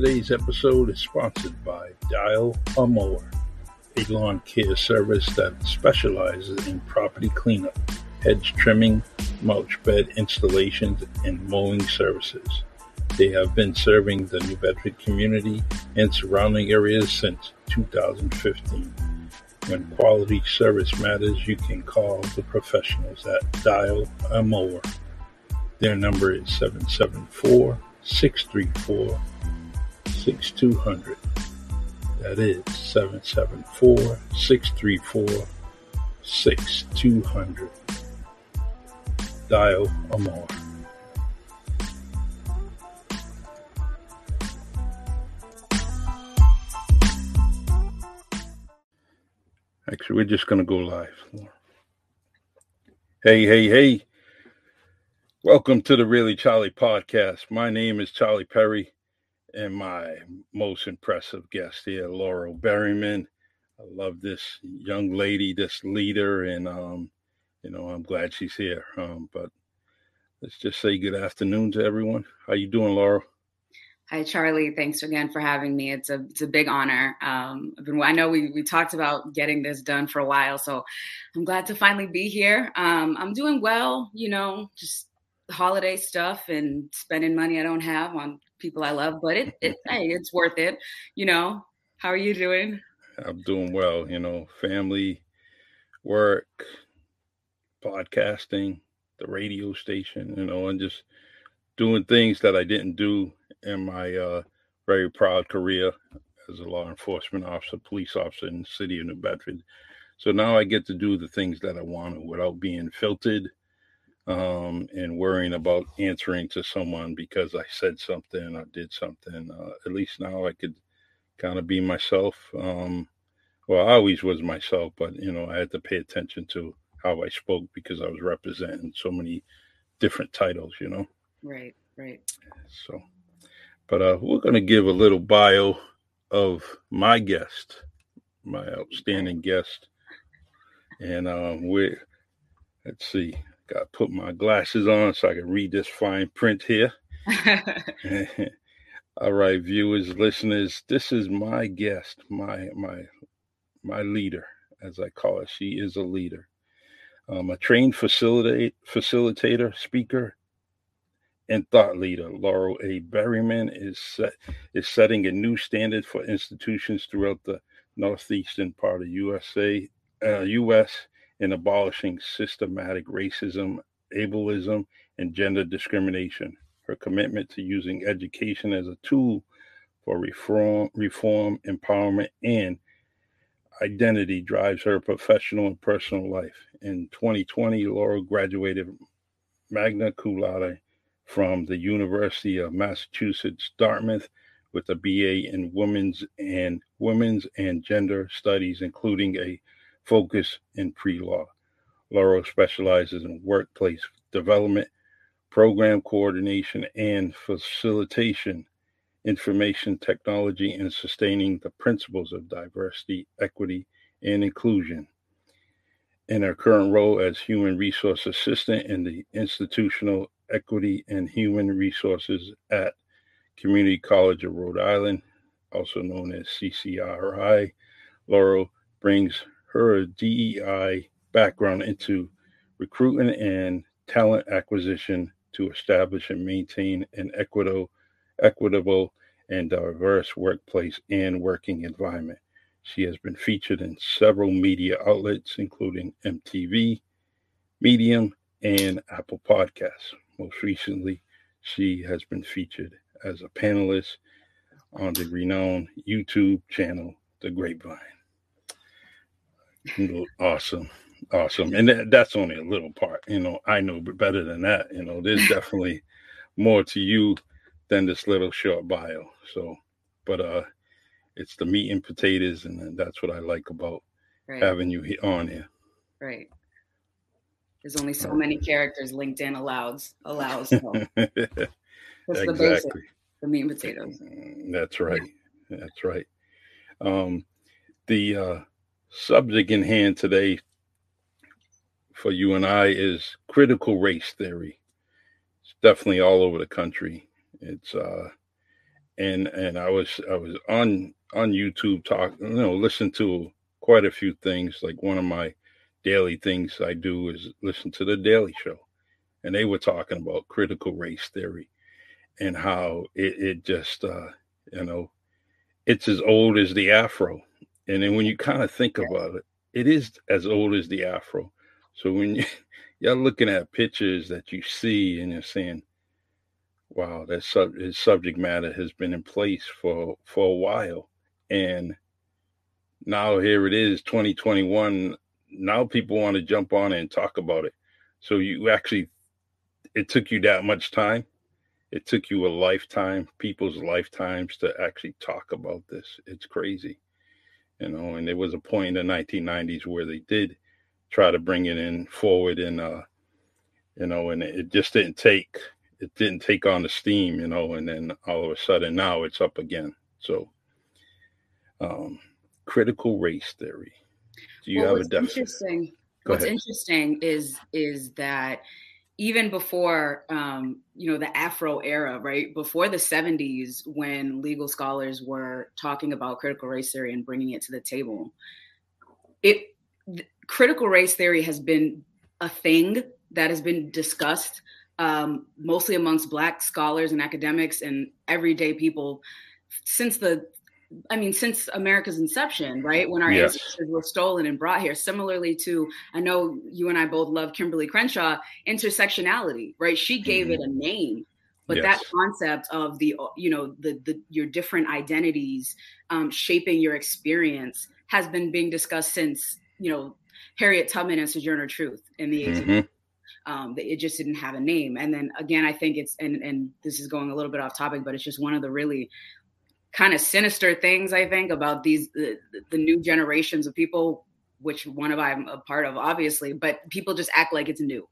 Today's episode is sponsored by Dial a Mower, a lawn care service that specializes in property cleanup, hedge trimming, mulch bed installations, and mowing services. They have been serving the New Bedford community and surrounding areas since 2015. When quality service matters, you can call the professionals at Dial a Mower. Their number is 774 634 6200. That is 774 634 6200. Dial a Mower. Actually, we're just going to go live. Hey, hey, hey. Welcome to the Really Charlie podcast. My name is Charlie Perry, and my most impressive guest here, Laurel Berryman. I love this young lady, this leader, and um, you know, I'm glad she's here. Um, but let's just say good afternoon to everyone. How you doing, Laurel? Hi, Charlie. Thanks again for having me. It's a it's a big honor. Um, I've been, I know we we talked about getting this done for a while, so I'm glad to finally be here. Um, I'm doing well. You know, just holiday stuff and spending money I don't have on people I love, but it, it hey, it's worth it. You know, how are you doing? I'm doing well. You know, family, work, podcasting, the radio station. You know, and just doing things that I didn't do in my uh, very proud career as a law enforcement officer, police officer in the city of New Bedford. So now I get to do the things that I want without being filtered um, and worrying about answering to someone because I said something or did something. Uh, at least now I could kind of be myself. Um, well, I always was myself, but you know, I had to pay attention to how I spoke because I was representing so many different titles, you know. Right, right. So but uh, we're going to give a little bio of my guest, my outstanding guest. And um, we let's see, got to put my glasses on so I can read this fine print here. All right, viewers, listeners, this is my guest, my my my leader, as I call her. She is a leader. Um, a trained facilitate, facilitator, speaker, and thought leader Laurel A. Berryman is set, is setting a new standard for institutions throughout the northeastern part of USA, uh, U.S. in abolishing systematic racism, ableism, and gender discrimination. Her commitment to using education as a tool for reform, reform, empowerment, and identity drives her professional and personal life. In 2020, Laurel graduated magna cum laude from the University of Massachusetts Dartmouth with a BA in Women's and Women's and Gender Studies, including a focus in pre-law. Laurel specializes in workplace development, program coordination, and facilitation, information technology, and sustaining the principles of diversity, equity, and inclusion. In her current role as human resource assistant in the institutional Equity and Human Resources at Community College of Rhode Island, also known as CCRI. Laurel brings her DEI background into recruitment and talent acquisition to establish and maintain an equitable, equitable and diverse workplace and working environment. She has been featured in several media outlets, including MTV, Medium, and Apple Podcasts. Most recently, she has been featured as a panelist on the renowned YouTube channel, The Grapevine. Awesome. Awesome. And that's only a little part. You know, I know better than that. You know, there's definitely more to you than this little short bio. So, but uh, it's the meat and potatoes, and that's what I like about right. having you on here. Right. There's only so many characters LinkedIn allows allows. So. That's exactly. the basic, the meat and potatoes. Mm, that's right. That's right. Um, the uh, subject in hand today for you and I is critical race theory. It's definitely all over the country. It's uh, and and I was I was on on YouTube talk, you know, listen to quite a few things. Like one of my daily things I do is listen to the Daily Show, and they were talking about critical race theory and how it, it just uh, you know it's as old as the Afro. And then when you kind of think about it, it is as old as the Afro. So when you, you're looking at pictures that you see and you're saying, wow, that sub, his subject matter has been in place for for a while, and now here it is, 2021. Now people want to jump on and talk about it. So you actually, it took you that much time. It took you a lifetime, people's lifetimes, to actually talk about this. It's crazy, you know. And there was a point in the 1990s where they did try to bring it in forward, and uh, you know, and it just didn't take it didn't take on the steam, you know, and then all of a sudden now it's up again. So, um, critical race theory. Do you well, have a definition? Interesting. Go what's ahead. interesting is is that even before um, you know the Afro era, right? Before the '70s, when legal scholars were talking about critical race theory and bringing it to the table, it critical race theory has been a thing that has been discussed um, mostly amongst Black scholars and academics and everyday people since the I mean, since America's inception, right? When our yes. ancestors were stolen and brought here. Similarly to, I know you and I both love Kimberly Crenshaw, intersectionality, right? She gave mm-hmm. it a name, but yes. that concept of the, you know, the the your different identities um, shaping your experience has been being discussed since, you know, Harriet Tubman and Sojourner Truth in the 1800s. Mm-hmm um, it just didn't have a name. And then again, I think it's and and this is going a little bit off topic, but it's just one of the really kind of sinister things I think about these the, the new generations of people, which one of I'm a part of, obviously, but people just act like it's new.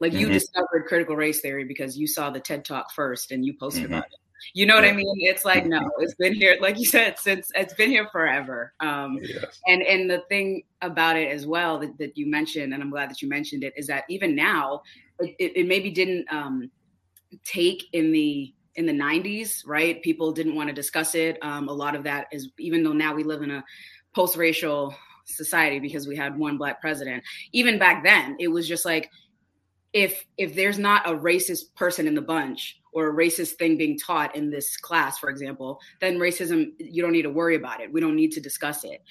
Like mm-hmm. you discovered critical race theory because you saw the TED talk first and you posted mm-hmm. about it. You know what I mean? It's like no, it's been here, like you said, since it's been here forever. Um, yes. And and the thing about it as well that, that you mentioned, and I'm glad that you mentioned it, is that even now, it, it maybe didn't um, take in the in the 90s, right? People didn't want to discuss it. Um, a lot of that is even though now we live in a post-racial society because we had one black president. Even back then, it was just like if if there's not a racist person in the bunch or a racist thing being taught in this class for example then racism you don't need to worry about it we don't need to discuss it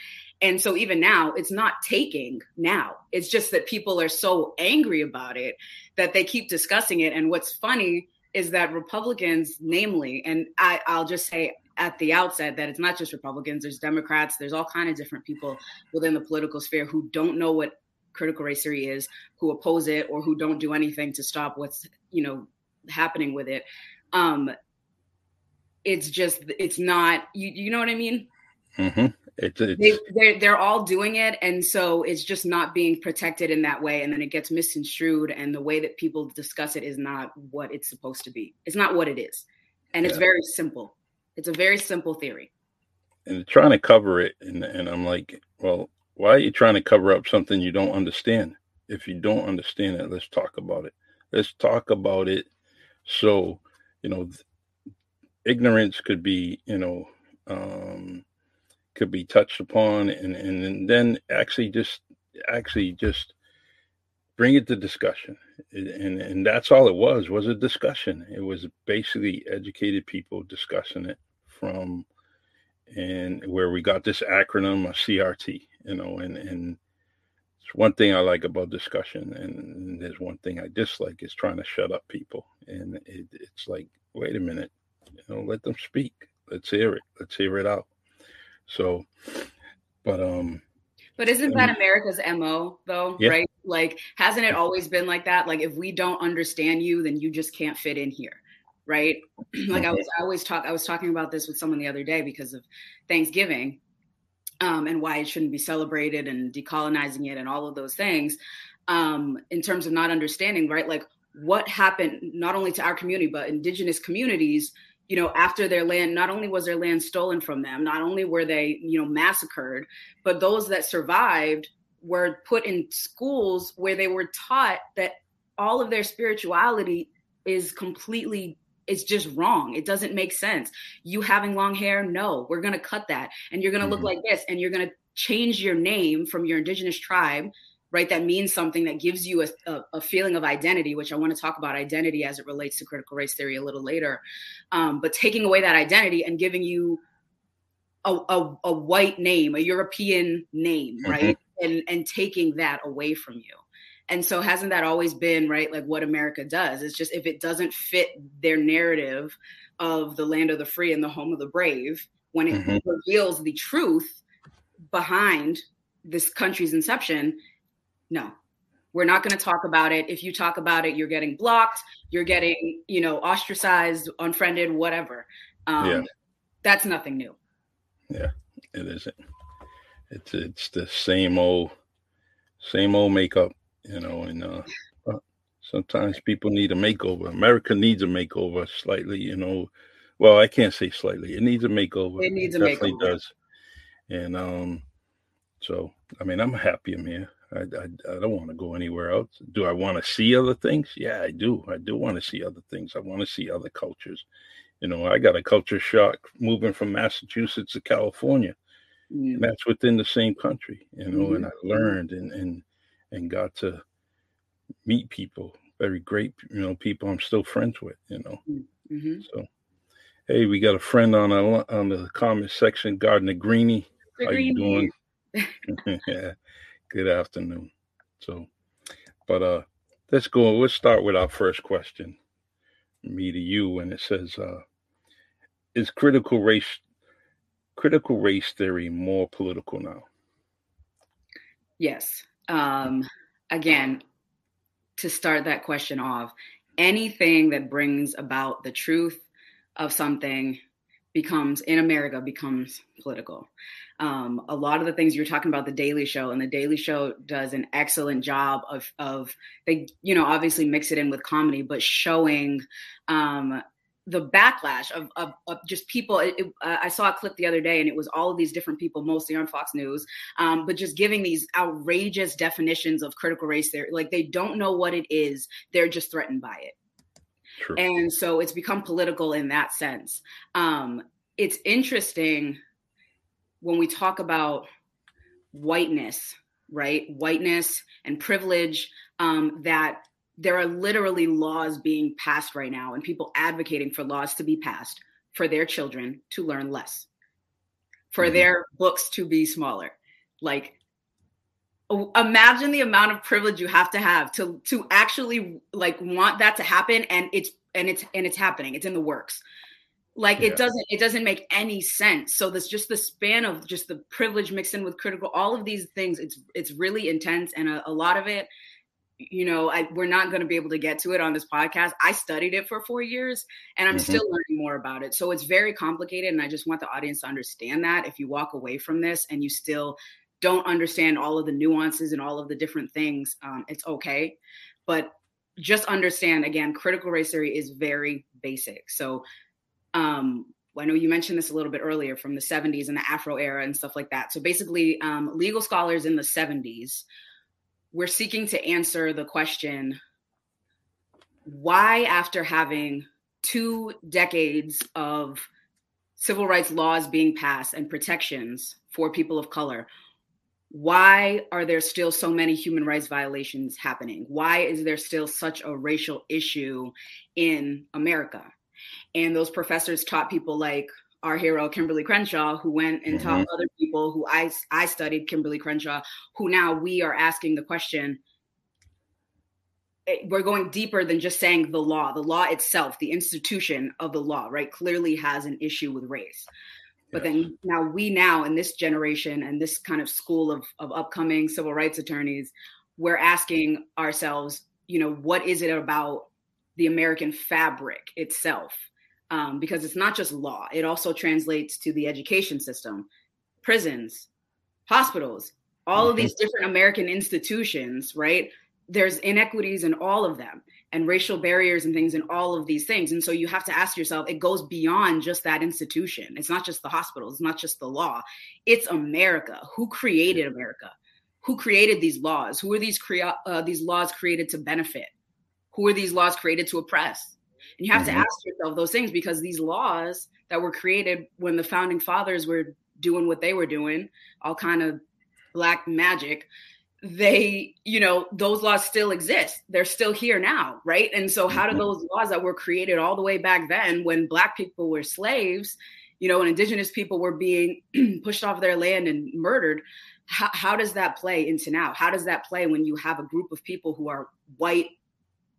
and so even now it's not taking now it's just that people are so angry about it that they keep discussing it and what's funny is that republicans namely and I, i'll just say at the outset that it's not just republicans there's democrats there's all kind of different people within the political sphere who don't know what critical race theory is, who oppose it or who don't do anything to stop what's you know happening with it. Um, it's just it's not you you know what I mean. Mm-hmm. It's... They, they're, they're all doing it and so it's just not being protected in that way and then it gets misconstrued and the way that people discuss it is not what it's supposed to be it's not what it is and yeah. it's very simple it's a very simple theory and trying to cover it and, and i'm like well why are you trying to cover up something you don't understand? If you don't understand it, let's talk about it. Let's talk about it. So, you know, ignorance could be, you know, um, could be touched upon and, and, and then actually just actually just bring it to discussion and and that's all it was was a discussion it was basically educated people discussing it from and where we got this acronym of crt you know, and and it's one thing I like about discussion, and there's one thing I dislike is trying to shut up people. And it, it's like, wait a minute, you know, let them speak. Let's hear it. Let's hear it out. So, but um. But isn't that America's MO though, yeah. right? Like, hasn't it always been like that? Like, if we don't understand you, then you just can't fit in here right? like I was I always talk I was talking about this with someone the other day because of Thanksgiving um, and why it shouldn't be celebrated and decolonizing it and all of those things um, in terms of not understanding, right? Like what happened not only to our community, but indigenous communities, you know, after their land, not only was their land stolen from them, not only were they, you know, massacred, but those that survived were put in schools where they were taught that all of their spirituality is completely it's just wrong. It doesn't make sense. You having long hair, no, we're gonna cut that, and you're gonna mm-hmm. look like this, and you're gonna change your name from your indigenous tribe, right? That means something that gives you a, a, a feeling of identity, which I want to talk about identity as it relates to critical race theory a little later. Um, but taking away that identity and giving you a, a, a white name, a European name, mm-hmm. right? And and taking that away from you. And so hasn't that always been right like what America does? It's just if it doesn't fit their narrative of the land of the free and the home of the brave, when it mm-hmm. reveals the truth behind this country's inception, no. We're not going to talk about it. If you talk about it, you're getting blocked, you're getting, you know, ostracized, unfriended, whatever. Um, yeah. That's nothing new. Yeah, it isn't. It's it's the same old same old makeup you know, and uh, sometimes people need a makeover. America needs a makeover slightly, you know. Well, I can't say slightly. It needs a makeover. It needs it a definitely makeover. does. And um, so I mean, I'm happy I'm here. I, I, I don't want to go anywhere else. Do I want to see other things? Yeah, I do. I do want to see other things. I want to see other cultures. You know, I got a culture shock moving from Massachusetts to California. Mm. And that's within the same country, you know, mm-hmm. and I learned and and and got to meet people, very great, you know, people I'm still friends with, you know. Mm-hmm. So, hey, we got a friend on the on the comment section, Gardner Greeny. How you doing? yeah, good afternoon. So, but uh, let's go. Let's start with our first question, me to you, and it says, uh, "Is critical race critical race theory more political now?" Yes um, again, to start that question off, anything that brings about the truth of something becomes in America becomes political. Um, a lot of the things you're talking about the Daily Show, and the Daily Show does an excellent job of of they you know obviously mix it in with comedy, but showing um, the backlash of, of, of just people. It, it, uh, I saw a clip the other day, and it was all of these different people, mostly on Fox News, um, but just giving these outrageous definitions of critical race theory. Like they don't know what it is; they're just threatened by it. True. And so it's become political in that sense. Um, it's interesting when we talk about whiteness, right? Whiteness and privilege um, that there are literally laws being passed right now and people advocating for laws to be passed for their children to learn less for mm-hmm. their books to be smaller like imagine the amount of privilege you have to have to to actually like want that to happen and it's and it's and it's happening. It's in the works. Like yeah. it doesn't it doesn't make any sense. So this just the span of just the privilege mixed in with critical all of these things it's it's really intense and a, a lot of it you know I, we're not going to be able to get to it on this podcast. I studied it for four years and i'm mm-hmm. still learning more about it. So it's very complicated and i just want the audience to understand that if you walk away from this and you still don't understand all of the nuances and all of the different things um, it's okay but just understand again critical race theory is very basic so um, I know you mentioned this a little bit earlier from the 70s and the Afro era and stuff like that. So basically, um, legal scholars in the 70s we're seeking to answer the question why, after having two decades of civil rights laws being passed and protections for people of color, why are there still so many human rights violations happening? Why is there still such a racial issue in America? And those professors taught people like our hero Kimberly Crenshaw, who went and mm-hmm. taught other people who I I studied Kimberly Crenshaw, who now we are asking the question. Eh, we're going deeper than just saying the law. The law itself, the institution of the law, right, clearly has an issue with race. But yes. then now we now in this generation and this kind of school of, of upcoming civil rights attorneys, we're asking ourselves, you know, what is it about the American fabric itself um, because it's not just law, it also translates to the education system, prisons, hospitals, all of these mm-hmm. different American institutions, right? There's inequities in all of them and racial barriers and things and all of these things. And so you have to ask yourself, it goes beyond just that institution. It's not just the hospitals, it's not just the law. It's America. Who created America? Who created these laws? Who are these crea- uh, these laws created to benefit? Who are these laws created to oppress? And you have mm-hmm. to ask yourself those things because these laws that were created when the founding fathers were doing what they were doing, all kind of black magic, they, you know, those laws still exist. They're still here now, right? And so how do mm-hmm. those laws that were created all the way back then when black people were slaves, you know, and indigenous people were being pushed off their land and murdered, how, how does that play into now? How does that play when you have a group of people who are white,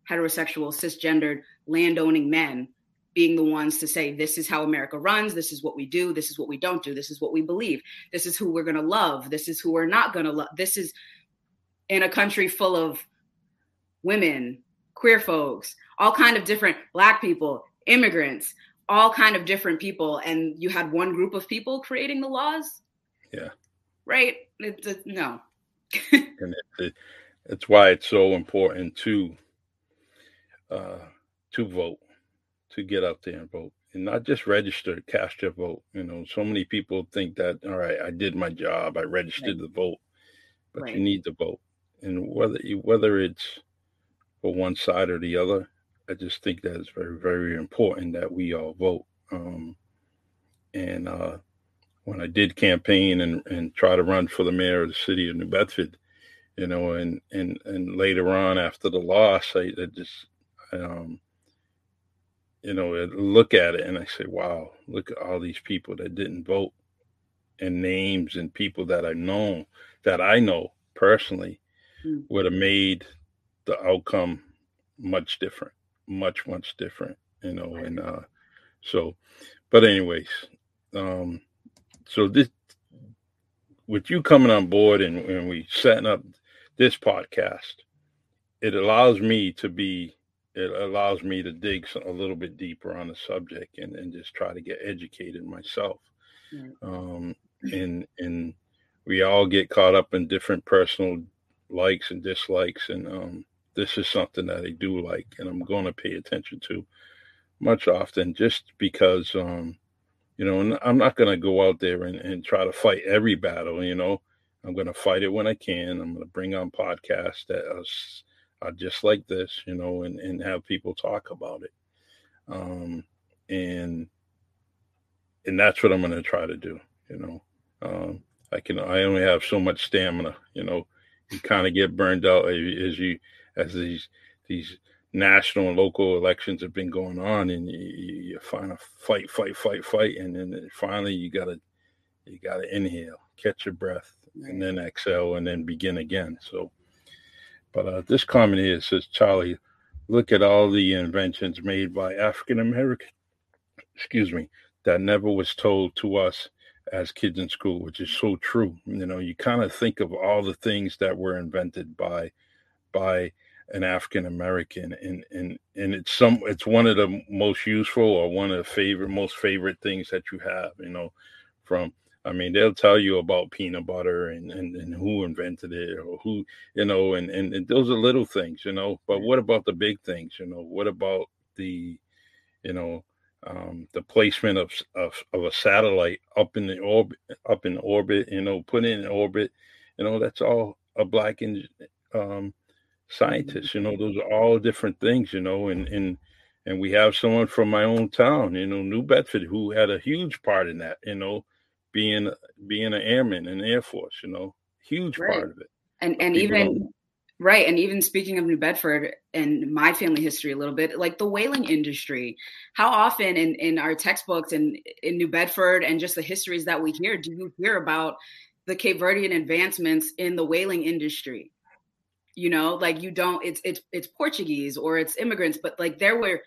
heterosexual, cisgendered, landowning men being the ones to say, this is how America runs, this is what we do, this is what we don't do, this is what we believe, this is who we're going to love, this is who we're not going to love. This is in a country full of women, queer folks, all kind of different black people, immigrants, all kind of different people and you had one group of people creating the laws? Yeah right? It's, it, no. and it, it, it's why it's so important to uh, to vote, to get out there and vote, and not just register, cast your vote. You know, so many people think that all right, I did my job, I registered right. the vote, but right. you need to vote, and whether whether it's for one side or the other, I just think that it's very very important that we all vote. Um, and uh, when I did campaign and, and try to run for the mayor of the city of New Bedford, you know, and and and later on after the loss, I, I just, um, you know, I look at it and I say, wow, look at all these people that didn't vote, and names and people that I know that I know personally mm. would have made the outcome much different, much much different, you know, and uh, so, but anyways, um so this with you coming on board and, and we setting up this podcast, it allows me to be it allows me to dig a little bit deeper on the subject and, and just try to get educated myself. Um, and and we all get caught up in different personal likes and dislikes, and um, this is something that I do like, and I'm going to pay attention to much often, just because um, you know, I'm not going to go out there and, and try to fight every battle. You know, I'm going to fight it when I can. I'm going to bring on podcasts that are, are just like this, you know, and, and have people talk about it. Um, and and that's what I'm going to try to do. You know, um, I can I only have so much stamina. You know, you kind of get burned out as you as these these national and local elections have been going on, and you, you find a fight, fight, fight, fight, and then finally you gotta you gotta inhale, catch your breath, and then exhale, and then begin again. So, but uh, this comment here says, Charlie, look at all the inventions made by African American, excuse me, that never was told to us as kids in school, which is so true. You know, you kind of think of all the things that were invented by by an African American, and and and it's some it's one of the most useful or one of the favorite most favorite things that you have. You know, from I mean they'll tell you about peanut butter and and, and who invented it or who you know, and, and and those are little things, you know. But what about the big things? You know, what about the you know um, the placement of, of of a satellite up in the orbit up in orbit you know put in orbit you know that's all a black and um, scientists. You know, those are all different things. You know, and and and we have someone from my own town, you know, New Bedford, who had a huge part in that. You know, being being an airman in the Air Force. You know, huge right. part of it. And and even right, and even speaking of New Bedford and my family history a little bit, like the whaling industry. How often in in our textbooks and in New Bedford and just the histories that we hear, do you hear about the Cape Verdean advancements in the whaling industry? you know like you don't it's it's it's portuguese or it's immigrants but like there were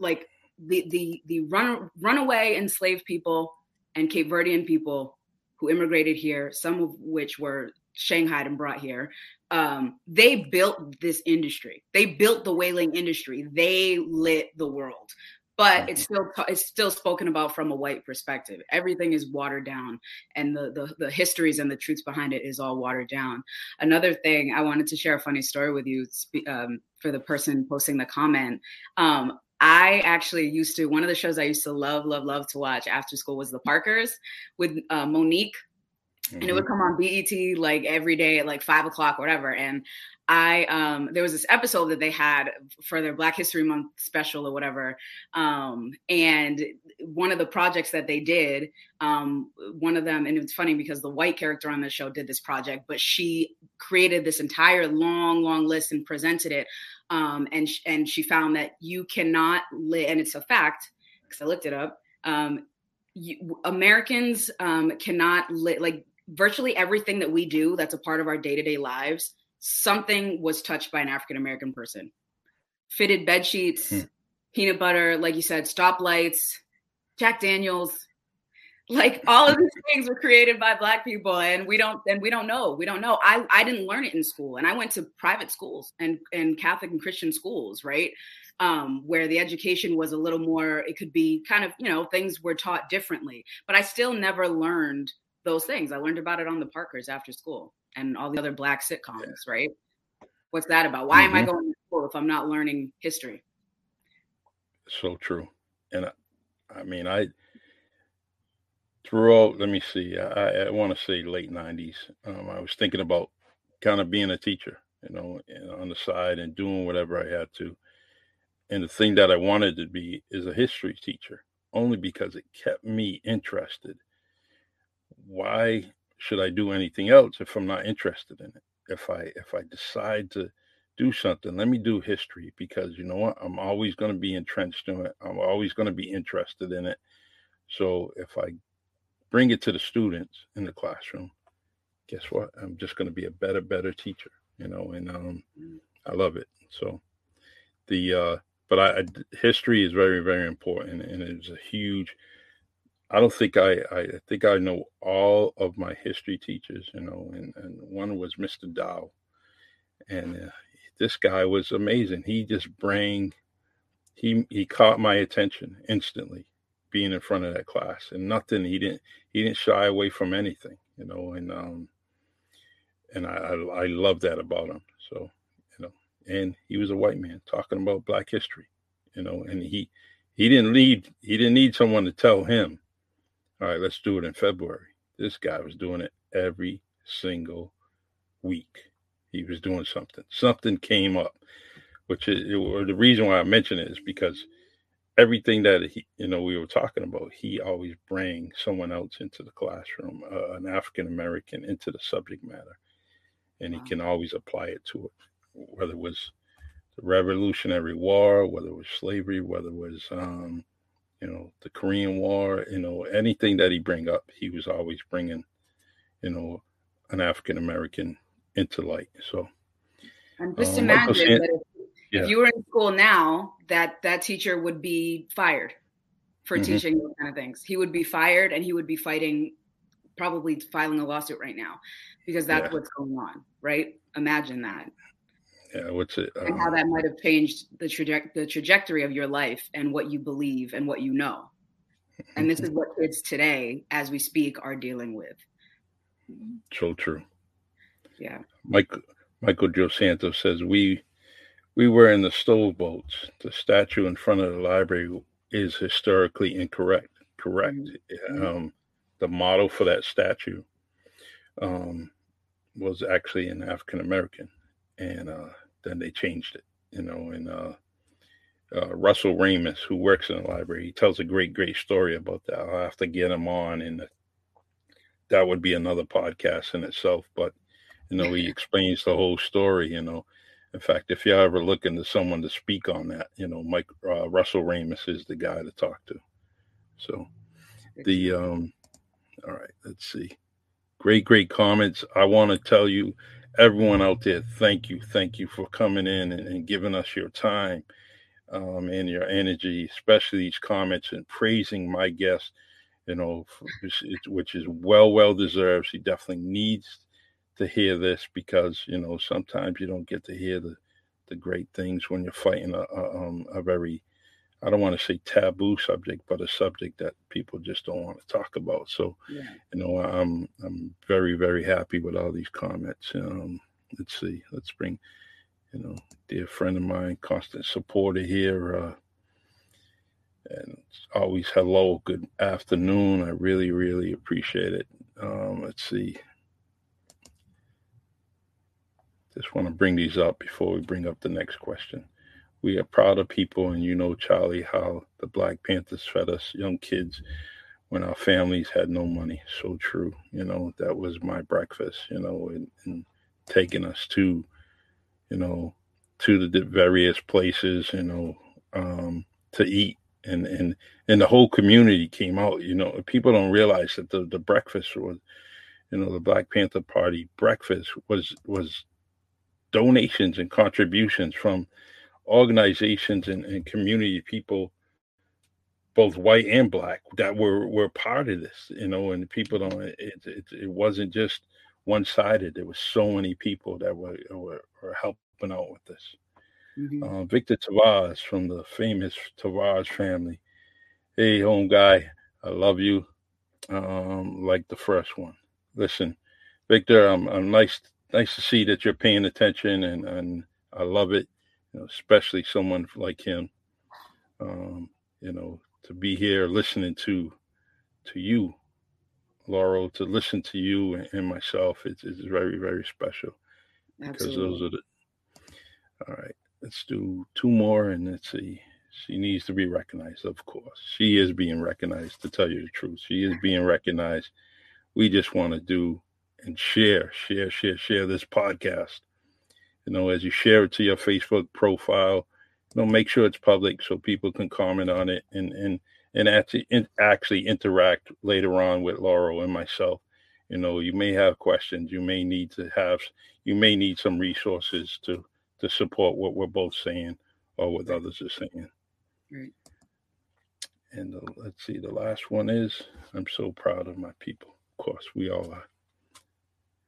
like the the the run runaway enslaved people and cape verdean people who immigrated here some of which were shanghaied and brought here um, they built this industry. They built the whaling industry. They lit the world. But it's mm-hmm. still it's still spoken about from a white perspective. Everything is watered down and the, the the histories and the truths behind it is all watered down. Another thing i wanted to share a funny story with you um, for the person posting the comment. Um, I actually used to one of the shows I used to love, love, love to watch after school was The Parkers with uh, Mo'Nique mm-hmm. and it would mm-hmm. come on BET like every day at like five o'clock, whatever. And I um there was this episode that they had for their Black History Month special or whatever. Um and one of the projects that they did, um, one of them, and it's funny because the white character on the show did this project, but she created this entire long, long list and presented it. Um, and and she found that you cannot live, and it's a fact because I looked it up. Um, you, Americans um, cannot live like virtually everything that we do that's a part of our day to day lives something was touched by an African American person. Fitted bed sheets, hmm. peanut butter, like you said, stoplights, Jack Daniels, like all of these things were created by black people and we don't and we don't know. We don't know. I i didn't learn it in school and i went to private schools and and catholic and christian schools right? Um where the education was a little more it could be kind of you know things were taught differently. But i still never learned those things i learned about it on the parkers after school and all the other black sitcoms, right? What's that about? Why mm-hmm. am I mm-hmm. going to school if I'm not learning history? So true. And I, I mean, I throughout, let me see, I, I want to say late 90s, um, I was thinking about kind of being a teacher, you know, on the side and doing whatever I had to. And the thing that I wanted to be is a history teacher, only because it kept me interested. Why should I do anything else if I'm not interested in it? If I if I decide to do something, let me do history because you know what? I'm always going to be entrenched in it. I'm always going to be interested in it. So if I bring it to the students in the classroom, guess what? I'm just going to be a better, better teacher, you know, and um, mm. I love it. So the, uh, but I, I history is very, very important and it's a huge, I don't think I, I think I know all of my history teachers, you know, and, and one was Mr. Dow. And uh, this guy was amazing. He just bring, he, he caught my attention instantly being in front of that class and nothing, he didn't, he didn't shy away from anything, you know, and, um, and I, I, I love that about him. So, you know, and he was a white man talking about black history, you know, and he, he didn't need, he didn't need someone to tell him all right, let's do it in February. This guy was doing it every single week. He was doing something. Something came up, which is or the reason why I mention it is because everything that he, you know, we were talking about, he always bring someone else into the classroom, uh, an African American into the subject matter, and he can always apply it to it, whether it was the Revolutionary War, whether it was slavery, whether it was um, you know, the Korean War, you know, anything that he bring up, he was always bringing, you know, an African American into light. So, and just um, imagine that if, yeah. if, you were in school now, that that teacher would be fired for mm-hmm. teaching those kind of things. He would be fired, and he would be fighting, probably filing a lawsuit right now, because that's yeah. what's going on. Right? Imagine that yeah, what's it? Um, and how um that might have changed the, traje- the trajectory of your life and what you believe and what you know. And this is what kids today, as we speak, are dealing with. So true. Yeah. Michael Michael Joe Santos says we we were in the stove boats. The statue in front of the library is historically incorrect. Correct. Mm-hmm. Um, the model for that statue um, was actually an African American, and uh, then they changed it, you know. And uh, uh, Russell Ramus, who works in the library, he tells a great, great story about that. I'll have to get him on, and that would be another podcast in itself. But you know, he explains the whole story. You know, in fact, if you're ever looking to someone to speak on that, you know, Mike uh, Russell Ramus is the guy to talk to. So, the um, all right, let's see. Great, great comments. I want to tell you everyone out there, thank you. Thank you for coming in and, and giving us your time um, and your energy, especially these comments and praising my guest, you know, which is well, well deserved. She definitely needs to hear this because, you know, sometimes you don't get to hear the, the great things when you're fighting a, a, um, a very I don't want to say taboo subject, but a subject that people just don't want to talk about. So, yeah. you know, I'm I'm very very happy with all these comments. Um, let's see, let's bring, you know, dear friend of mine, constant supporter here, uh, and always hello, good afternoon. I really really appreciate it. Um, let's see. Just want to bring these up before we bring up the next question. We are proud of people, and you know, Charlie, how the Black Panthers fed us young kids when our families had no money. So true. You know, that was my breakfast, you know, and, and taking us to, you know, to the various places, you know, um, to eat. And, and and the whole community came out. You know, people don't realize that the, the breakfast was, you know, the Black Panther Party breakfast was was donations and contributions from organizations and, and community people both white and black that were were part of this you know and people don't it it, it wasn't just one-sided. There was so many people that were were, were helping out with this. Mm-hmm. uh, victor tavares from the famous tavares family. Hey home guy i love you. Um, like the first one. Listen victor i'm, I'm nice nice to see that you're paying attention and and i love it you know, especially someone like him um, you know to be here listening to to you, Laurel, to listen to you and, and myself. It's, it's very very special because those are the. All right, let's do two more, and let's see. She needs to be recognized, of course. She is being recognized. To tell you the truth, she is being recognized. We just want to do and share, share, share, share this podcast. You know, as you share it to your Facebook profile, you know, make sure it's public so people can comment on it and and and actually in, actually interact later on with Laurel and myself. You know, you may have questions. You may need to have. You may need some resources to to support what we're both saying or what others are saying. Right. And the, let's see, the last one is I'm so proud of my people. Of course, we all are.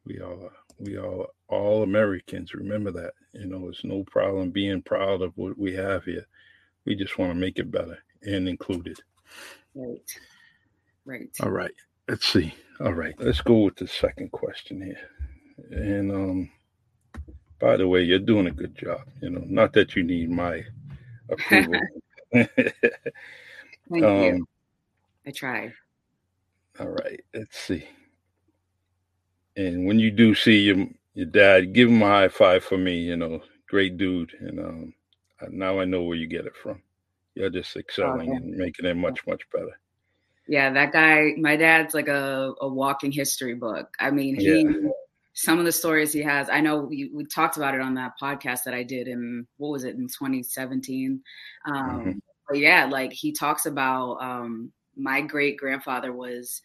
We all are we all are all Americans. Remember that. You know, it's no problem being proud of what we have here. We just want to make it better and included. Right. Right. All right. Let's see. All right. Let's go with the second question here. And um by the way, you're doing a good job. You know, not that you need my approval. Thank um, you. I try. All right. Let's see. And when you do see your your dad, give him a high five for me. You know, great dude. And um, now I know where you get it from. You're just excelling oh, and making it much much better. Yeah, that guy. My dad's like a a walking history book. I mean, he. Yeah. Some of the stories he has, I know we, we talked about it on that podcast that I did in what was it in 2017. Um, mm-hmm. But yeah, like he talks about um, my great grandfather was,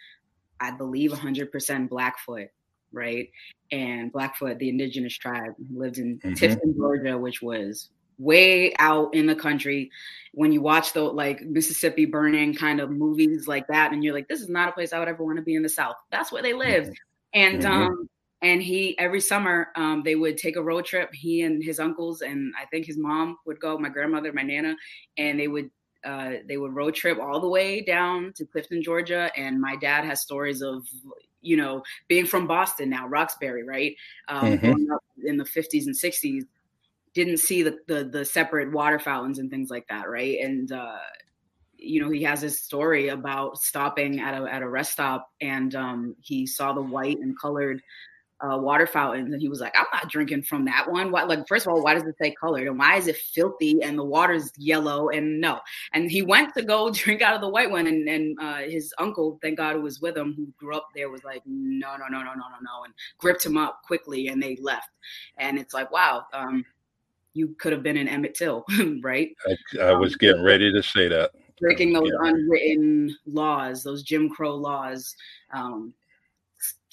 I believe, 100% Blackfoot right? And Blackfoot, the indigenous tribe, lived in mm-hmm. Tifton, Georgia, which was way out in the country. When you watch the like Mississippi burning kind of movies like that, and you're like, this is not a place I would ever want to be in the South. That's where they lived. Mm-hmm. And mm-hmm. um and he every summer um, they would take a road trip he and his uncles and i think his mom would go my grandmother my nana and they would uh, they would road trip all the way down to Tifton georgia and my dad has stories of you know, being from Boston now, Roxbury, right? Um, mm-hmm. in the 50s and 60s, didn't see the, the, the separate water fountains and things like that, right? And uh, you know, he has his story about stopping at a at a rest stop, and um, he saw the white and colored uh, water fountains, and he was like, "I'm not drinking from that one. Why, like, first of all, why does it say colored, and why is it filthy, and the water's yellow, and no." And he went to go drink out of the white one, and and uh, his uncle, thank God, who was with him, who grew up there, was like, "No, no, no, no, no, no, no," and gripped him up quickly, and they left. And it's like, wow. Um, you could have been in Emmett Till, right? I, I was getting ready to say that. Breaking those yeah. unwritten laws, those Jim Crow laws, um,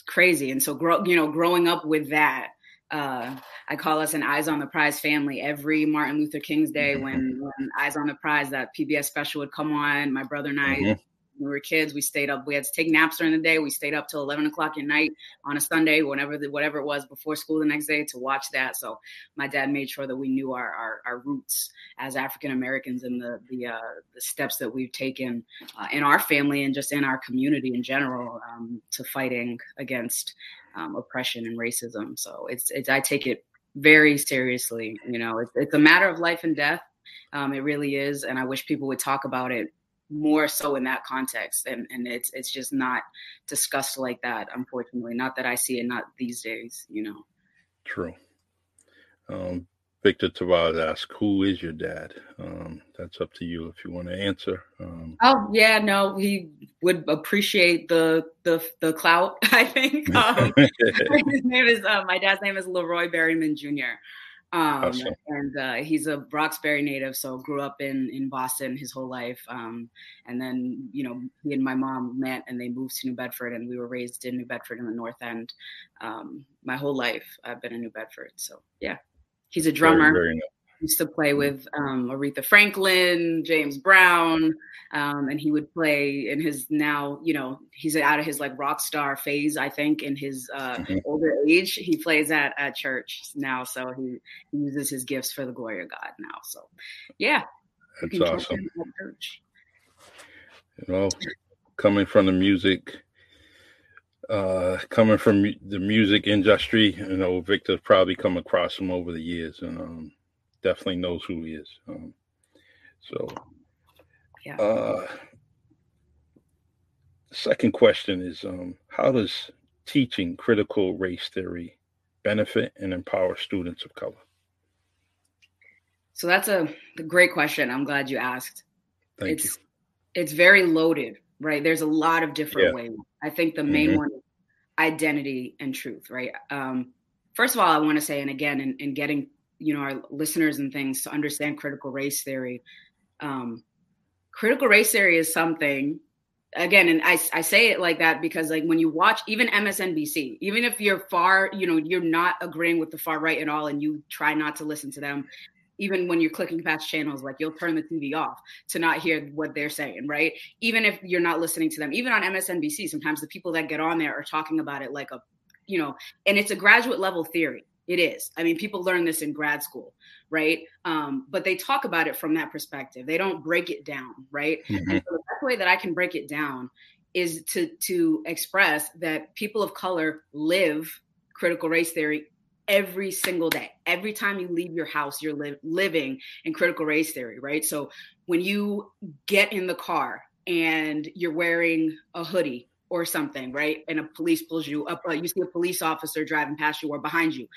crazy. And so, grow, you know, growing up with that, uh, I call us an Eyes on the Prize family. Every Martin Luther King's Day, when, when Eyes on the Prize, that PBS special would come on, my brother and I mm-hmm we were kids, we stayed up. We had to take naps during the day. We stayed up till eleven o'clock at night on a Sunday, whenever the, whatever it was before school the next day to watch that. So my dad made sure that we knew our our, our roots as African Americans and the the uh, the steps that we've taken uh, in our family and just in our community in general um, to fighting against um, oppression and racism. So it's it's I take it very seriously. You know, it's, it's a matter of life and death. Um, it really is, and I wish people would talk about it more so in that context and and it's it's just not discussed like that unfortunately not that i see it not these days you know. True. Um, victor tavares asked who is your dad? Um, that's up to you if you want to answer um, oh yeah no he would appreciate the the the clout i think. Um, his name is uh, my dad's name is leroy berryman jr um, awesome. and uh, he's a Roxbury native, so grew up in in Boston his whole life. Um, and then you know he and my mom met, and they moved to New Bedford, and we were raised in New Bedford in the North End. Um, my whole life, I've been in New Bedford. So yeah, he's a drummer. Very, very used to play with um, Aretha Franklin, James Brown, um, and he would play in his now, you know, he's out of his like rock star phase, I think, in his uh, mm-hmm. older age. He plays at at church now, so he, he, uses his gifts for the glory of God now. So, yeah, that's awesome. You know, coming from the music. Uh, coming from the music industry, you know, Victor's probably come across him over the years, and um, definitely knows who he is. Um, so, yeah. Uh, second question is um, How does teaching critical race theory benefit and empower students of color? So that's a, great question. I'm glad you asked. Thank it's, you. It's very loaded, right? There's a lot of different yeah. ways. I think the main mm-hmm. one is identity and truth, right? Um, first of all, I want to say, and again, in, in getting you know our listeners and things to understand critical race theory. Um, critical race theory is something again and I, I say it like that because like when you watch even msnbc even if you're far you know you're not agreeing with the far right at all and you try not to listen to them even when you're clicking past channels like you'll turn the tv off to not hear what they're saying right? Even if you're not listening to them even on msnbc sometimes the people that get on there are talking about it like a you know and it's a graduate level theory it is. I mean, people learn this in grad school, right? Um, but they talk about it from that perspective. They don't break it down, right? Mm-hmm. And so the best way that I can break it down is to to express that people of color live critical race theory every single day. Every time you leave your house, you're li- living in critical race theory, right? So when you get in the car and you're wearing a hoodie or something, right? And a police pulls you up, uh, you see a police officer driving past you or behind you.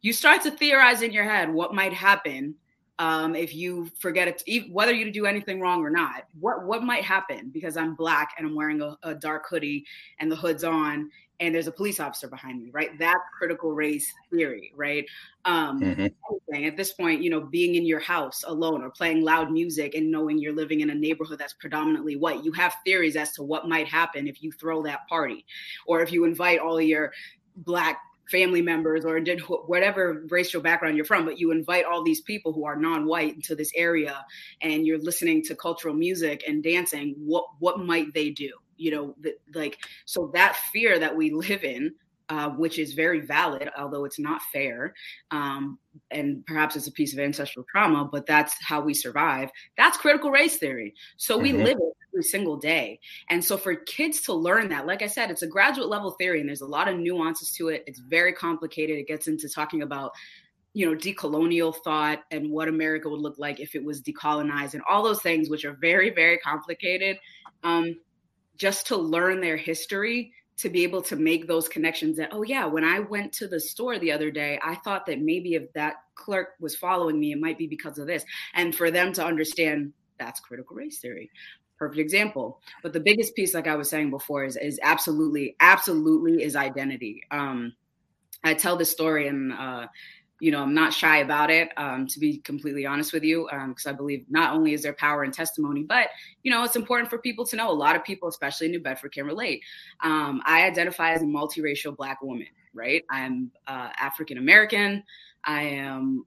You start to theorize in your head what might happen um, if you forget it, whether you do anything wrong or not. What what might happen because I'm black and I'm wearing a, a dark hoodie and the hood's on and there's a police officer behind me, right? That critical race theory, right? Um, mm-hmm. At this point, you know, being in your house alone or playing loud music and knowing you're living in a neighborhood that's predominantly white, you have theories as to what might happen if you throw that party or if you invite all your black family members or did whatever racial background you're from, but you invite all these people who are non-white into this area and you're listening to cultural music and dancing, what what might they do? You know the, like so that fear that we live in uh, which is very valid, although it's not fair. Um, and perhaps it's a piece of ancestral trauma, but that's how we survive. That's critical race theory. So we mm-hmm. live it every single day. And so for kids to learn that, like I said, it's a graduate level theory and there's a lot of nuances to it. It's very complicated. It gets into talking about you know decolonial thought and what america would look like if it was decolonized and all those things which are very very complicated um, just to learn their history to be able to make those connections that oh yeah when i went to the store the other day i thought that maybe if that clerk was following me it might be because of this. And for them to understand that's critical race theory. Perfect example. But the biggest piece like i was saying before is, is absolutely absolutely is identity. Um i tell this story and uh you know, I'm not shy about it, um, to be completely honest with you, because um, I believe not only is there power in testimony, but, you know, it's important for people to know. A lot of people, especially in New Bedford, can relate. Um, I identify as a multiracial Black woman, right? I'm uh, African American. I am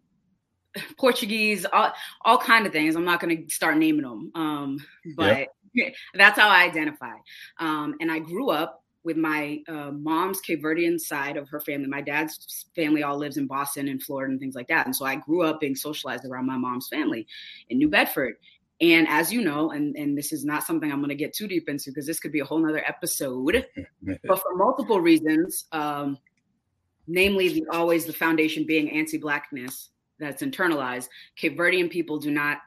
Portuguese, all, all kind of things. I'm not going to start naming them, um, but that's how I identify. Um, and I grew up with my uh, mom's Cape Verdean side of her family. My dad's family all lives in Boston and Florida and things like that. And so I grew up being socialized around my mom's family in New Bedford. And as you know, and, and this is not something I'm going to get too deep into because this could be a whole nother episode, but for multiple reasons, um, namely the always the foundation being anti-blackness that's internalized, Cape Verdean people do not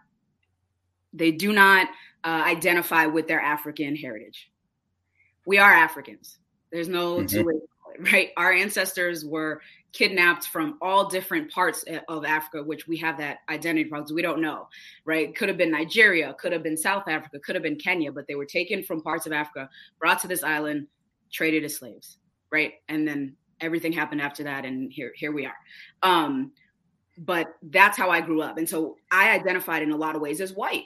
they do not uh, identify with their African heritage. We are Africans. There's no mm-hmm. two ways, right? Our ancestors were kidnapped from all different parts of Africa, which we have that identity problems. We don't know, right? Could have been Nigeria, could have been South Africa, could have been Kenya, but they were taken from parts of Africa, brought to this island, traded as slaves, right? And then everything happened after that, and here here we are. Um, but that's how I grew up, and so I identified in a lot of ways as white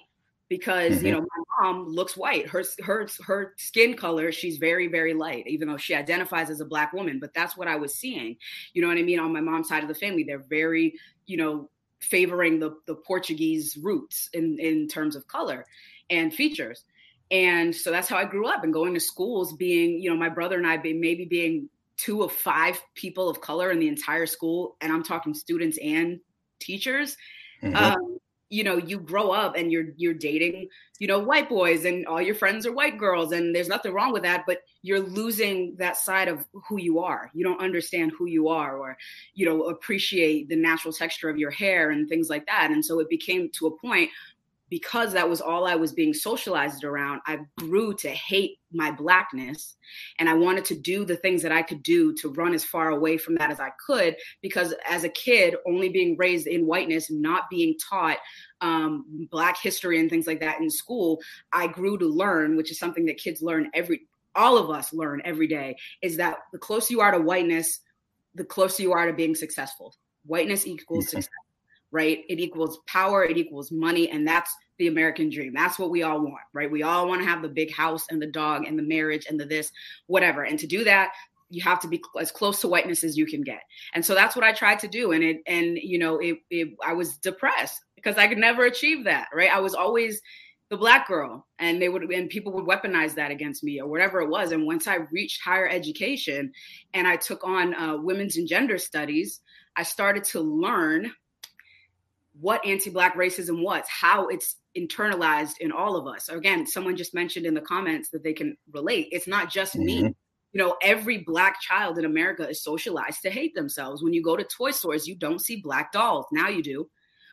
because mm-hmm. you know my mom looks white her her her skin color she's very very light even though she identifies as a black woman but that's what i was seeing you know what i mean on my mom's side of the family they're very you know favoring the the portuguese roots in in terms of color and features and so that's how i grew up and going to schools being you know my brother and i being maybe being two of five people of color in the entire school and i'm talking students and teachers mm-hmm. um, you know you grow up and you're you're dating you know white boys and all your friends are white girls and there's nothing wrong with that but you're losing that side of who you are. You don't understand who you are or you know appreciate the natural texture of your hair and things like that. And so it became to a point because that was all I was being socialized around, I grew to hate my blackness. And I wanted to do the things that I could do to run as far away from that as I could. Because as a kid, only being raised in whiteness, not being taught um, Black history and things like that in school, I grew to learn, which is something that kids learn every, all of us learn every day, is that the closer you are to whiteness, the closer you are to being successful. Whiteness equals success right? It equals power, it equals money, and that's the American dream. That's what we all want, right? We all want to have the big house and the dog and the marriage and the this, whatever. And to do that, you have to be as close to whiteness as you can get. And so that's what I tried to do. And it, and you know, it, it I was depressed because I could never achieve that, right? I was always the black girl and they would and people would weaponize that against me or whatever it was and once i reached higher education and i took on uh, women's and gender studies i started to learn what anti-black racism was, how it's internalized in all of us. Again, someone just mentioned in the comments that they can relate. It's not just mm-hmm. me. You know, every black child in America is socialized to hate themselves. When you go to toy stores, you don't see black dolls. Now you do.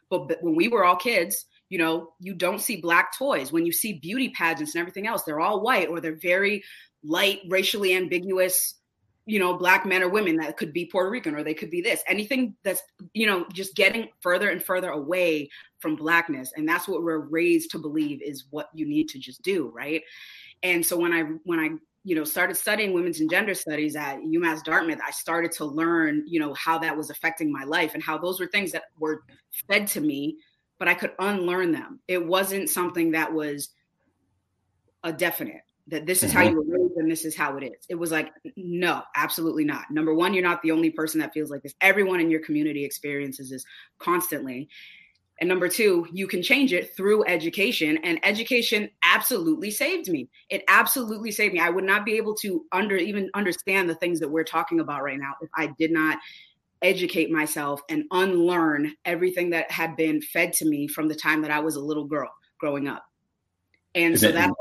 But, but when we were all kids, you know, you don't see black toys. When you see beauty pageants and everything else, they're all white or they're very light, racially ambiguous you know black men or women that could be puerto rican or they could be this anything that's you know just getting further and further away from blackness. And that's what we're raised to believe is what you need to just do right? And so when i when i you know started studying women's and gender studies at umass dartmouth i started to learn you know how that was affecting my life and how those were things that were fed to me but i could unlearn them. It wasn't something that was a definite that this is mm-hmm. how you were raised and this is how it is. It was like, no, absolutely not. Number one, you're not the only person that feels like this. Everyone in your community experiences this constantly. And number two, you can change it through education. And education absolutely saved me. It absolutely saved me. I would not be able to under even understand the things that we're talking about right now if I did not educate myself and unlearn everything that had been fed to me from the time that I was a little girl growing up. And so that's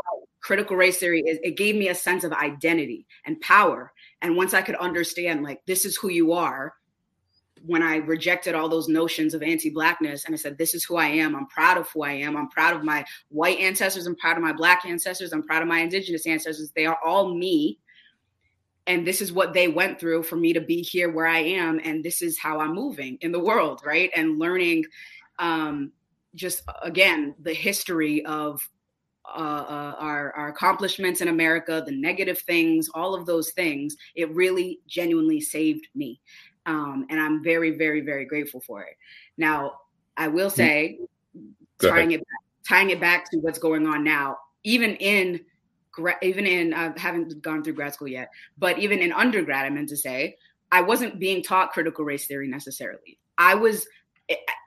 critical race theory is it gave me a sense of identity and power. And once I could understand, like, this is who you are, when I rejected all those notions of anti blackness and I said, this is who I am, I'm proud of who I am, I'm proud of my white ancestors, I'm proud of my black ancestors, I'm proud of my indigenous ancestors. They are all me. And this is what they went through for me to be here where I am. And this is how I'm moving in the world, right? And learning um, just again the history of uh, uh, our, our accomplishments in America, the negative things, all of those things, it really genuinely saved me. Um, and I'm very, very, very grateful for it. Now, I will mm. say, tying it tying it back to what's going on now, even in even in I haven't gone through grad school yet, but even in undergrad, I meant to say, I wasn't being taught critical race theory necessarily. I was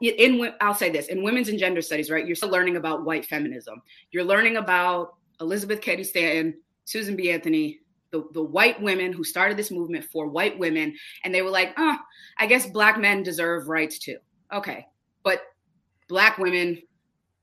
in I'll say this in women's and gender studies, right? You're still learning about white feminism. You're learning about Elizabeth Cady Stanton, Susan B. Anthony, the, the white women who started this movement for white women. And they were like, oh, I guess black men deserve rights too. Okay. But black women,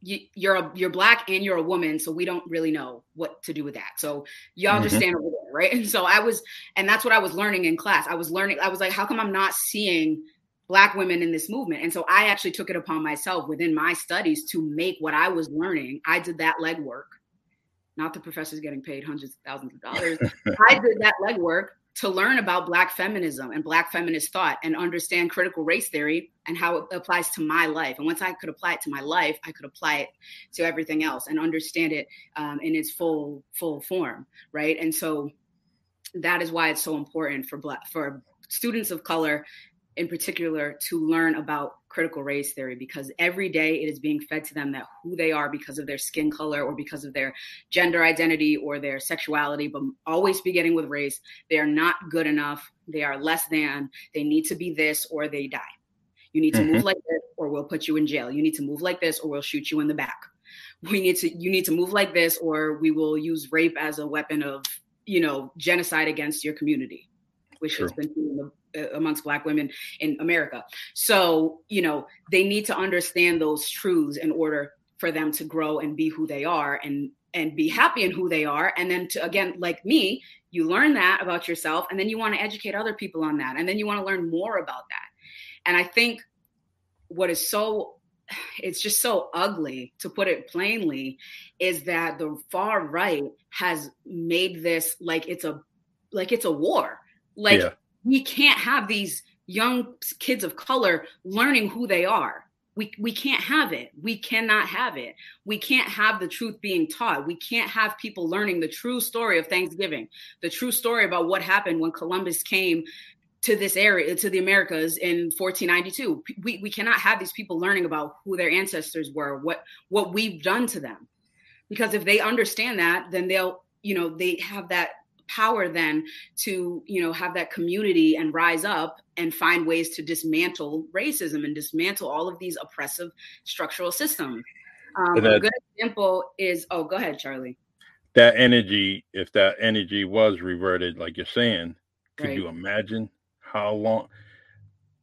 you, you're a, you're black and you're a woman, so we don't really know what to do with that. So y'all mm-hmm. just stand over there, right? And so I was, and that's what I was learning in class. I was learning. I was like, how come I'm not seeing black women in this movement. And so i actually took it upon myself within my studies to make what i was learning. I did that legwork. Not the professors getting paid hundreds of thousands of dollars. I did that legwork to learn about black feminism and black feminist thought and understand critical race theory and how it applies to my life. And once i could apply it to my life i could apply it to everything else and understand it um, in its full full form right? And so that is why it's so important for black for students of color in particular to learn about critical race theory because every day it is being fed to them that who they are because of their skin color or because of their gender identity or their sexuality, but always beginning with race. They are not good enough. They are less than. They need to be this or they die. You need to mm-hmm. move like this or we'll put you in jail. You need to move like this or we'll shoot you in the back. We need to you need to move like this or we will use rape as a weapon of, you know, genocide against your community, which sure. has been amongst black women in america. So you know they need to understand those truths in order for them to grow and be who they are and and be happy in who they are. And then to again like me you learn that about yourself and then you want to educate other people on that and then you want to learn more about that. And i think what is so it's just so ugly to put it plainly is that the far right has made this like it's a like it's a war. Like yeah we can't have these young kids of color learning who they are. We, we can't have it. We cannot have it. We can't have the truth being taught. We can't have people learning the true story of Thanksgiving, the true story about what happened when Columbus came to this area, to the Americas in 1492. We, we cannot have these people learning about who their ancestors were, what, what we've done to them. Because if they understand that, then they'll, you know, they have that power then to you know have that community and rise up and find ways to dismantle racism and dismantle all of these oppressive structural systems. Um, that, a good example is oh go ahead charlie. That energy if that energy was reverted like you're saying could right. you imagine how long?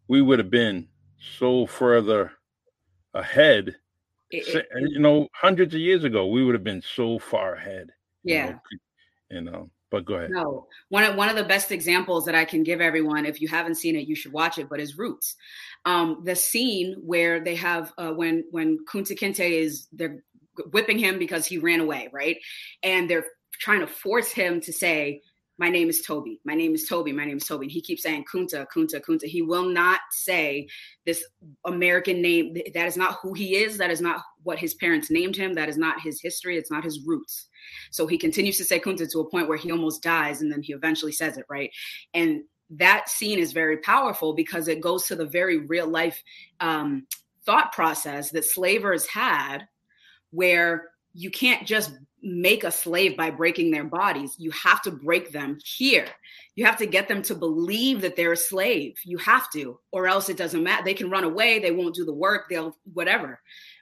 We would have been so further ahead it, it, you know hundreds of years ago we would have been so far ahead yeah you know, you know but go ahead. No, one of one of the best examples that I can give everyone, if you haven't seen it, you should watch it. But is Roots, um, the scene where they have uh, when when Kunta Kinte is they're whipping him because he ran away, right? And they're trying to force him to say, my name is Toby. My name is Toby. My name is Toby. And he keeps saying Kunta, Kunta, Kunta. He will not say this American name. That is not who he is. That is not what his parents named him. That is not his history. It's not his roots. So he continues to say Kunta to a point where he almost dies. And then he eventually says it, right? And that scene is very powerful because it goes to the very real life um, thought process that slavers had where you can't just make a slave by breaking their bodies. You have to break them here. You have to get them to believe that they're a slave. You have to, or else it doesn't matter. They can run away, they won't do the work, they'll whatever.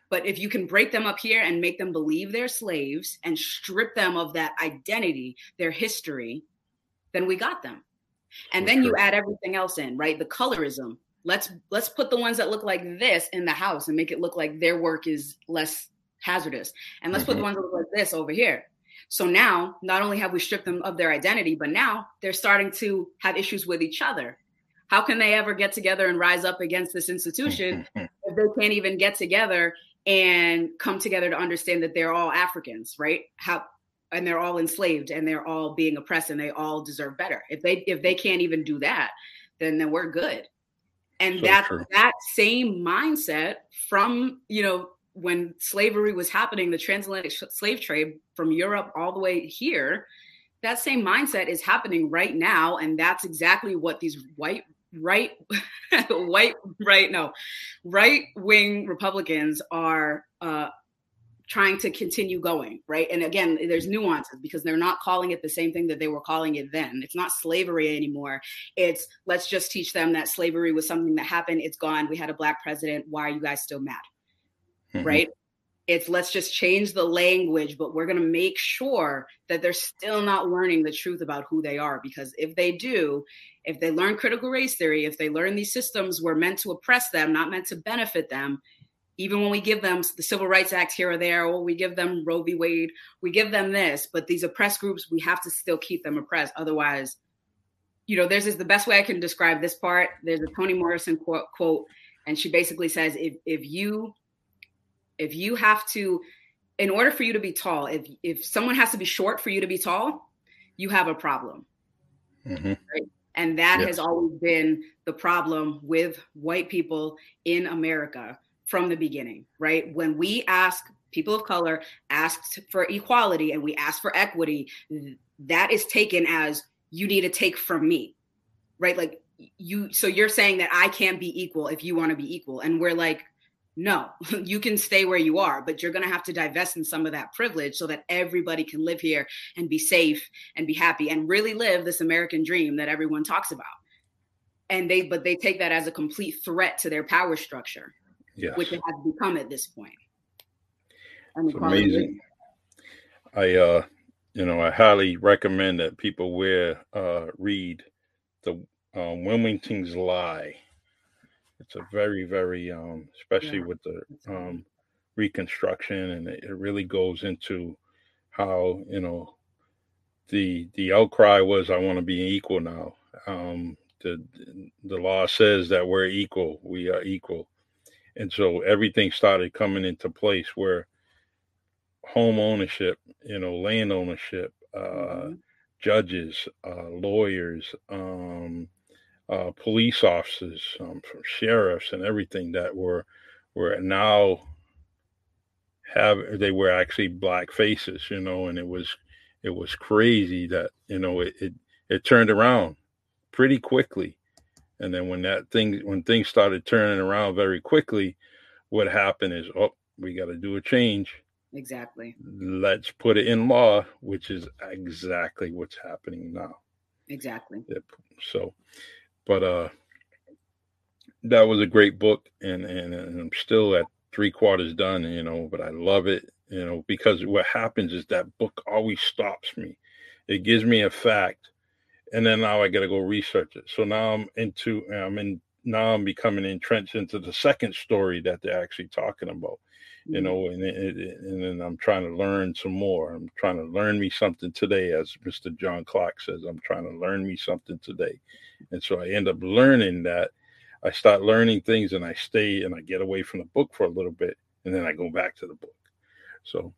But if you can break them up here and make them believe they're slaves and strip them of that identity, their history, then we got them. And then you add everything else in, right? The colorism. Let's let's put the ones that look like this in the house and make it look like their work is less hazardous. And let's mm-hmm. put the mm-hmm. ones that look like this over here. So now, not only have we stripped them of their identity, but now they're starting to have issues with each other. How can they ever get together and rise up against this institution if they can't even get together and come together to understand that they're all Africans, right? How and they're all enslaved and they're all being oppressed and they all deserve better. If they if they can't even do that, then then we're good. And so that true. that same mindset from you know when slavery was happening, the transatlantic slave trade from Europe all the way here, that same mindset is happening right now. And that's exactly what these white, right, white, right, no, right wing Republicans are uh, trying to continue going, right? And again, there's nuances because they're not calling it the same thing that they were calling it then. It's not slavery anymore. It's let's just teach them that slavery was something that happened. It's gone. We had a black president. Why are you guys still mad? mm-hmm. right? It's let's just change the language, but we're going to make sure that they're still not learning the truth about who they are. Because if they do, if they learn critical race theory, if they learn these systems were meant to oppress them, not meant to benefit them, even when we give them the Civil Rights Act here or there, or we give them Roe v. Wade, we give them this, but these oppressed groups, we have to still keep them oppressed. Otherwise, you know, there's this, the best way I can describe this part. There's a Toni Morrison quote, quote, and she basically says, if if you if you have to, in order for you to be tall, if if someone has to be short for you to be tall, you have a problem. Mm-hmm. Right? And that yes. has always been the problem with white people in America from the beginning, right? When we ask people of color asked for equality and we ask for equity, that is taken as you need to take from me right like you so you're saying that i can't be equal if you want to be equal and we're like no you can stay where you are but you're going to have to divest in some of that privilege so that everybody can live here and be safe and be happy and really live this american dream that everyone talks about and they but they take that as a complete threat to their power structure yes. which it has become at this point it's amazing i uh you know, I highly recommend that people wear uh, read the um, Wilmington's Lie. It's a very, very, um, especially yeah. with the um, reconstruction, and it, it really goes into how you know the the outcry was, "I want to be equal now." Um, the the law says that we're equal, we are equal, and so everything started coming into place where home ownership, you know, land ownership, uh, mm-hmm. judges, uh, lawyers, um, uh, police officers, um, sheriffs, and everything that were were now have they were actually black faces, you know, and it was it was crazy that you know it it, it turned around pretty quickly, and then when that thing when things started turning around very quickly, what happened is oh we got to do a change Exactly. Let's put it in law, which is exactly what's happening now. Exactly. So, but uh, that was a great book, and and, and I'm still at three quarters done, you know. But I love it, you know, because what happens is that book always stops me. It gives me a fact, and then now I got to go research it. So now I'm into, I'm in, now I'm becoming entrenched into the second story that they're actually talking about you mm-hmm. know, and and then I'm trying to learn some more. I'm trying to learn me something today, as Mr. John Clark says. I'm trying to learn me something today, and so I end up learning that. I start learning things, and I stay and I get away from the book for a little bit, and then I go back to the book. So,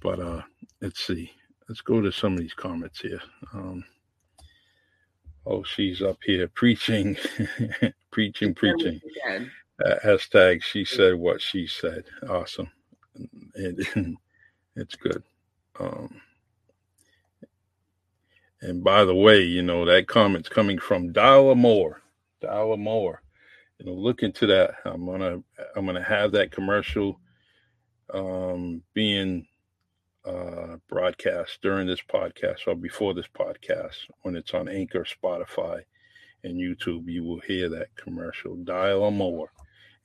but uh, let's see. Let's go to some of these comments here. Um, oh, she's up here preaching, preaching, preaching uh, hashtag she said what she said. Awesome. And, it's good. Um, and by the way, you know, that comment's coming from Dollar Moore. Dollar Moore. You know, look into that. I'm gonna I'm gonna have that commercial um being uh broadcast during this podcast or before this podcast when it's on Anchor, Spotify, and YouTube. You will hear that commercial. Dial more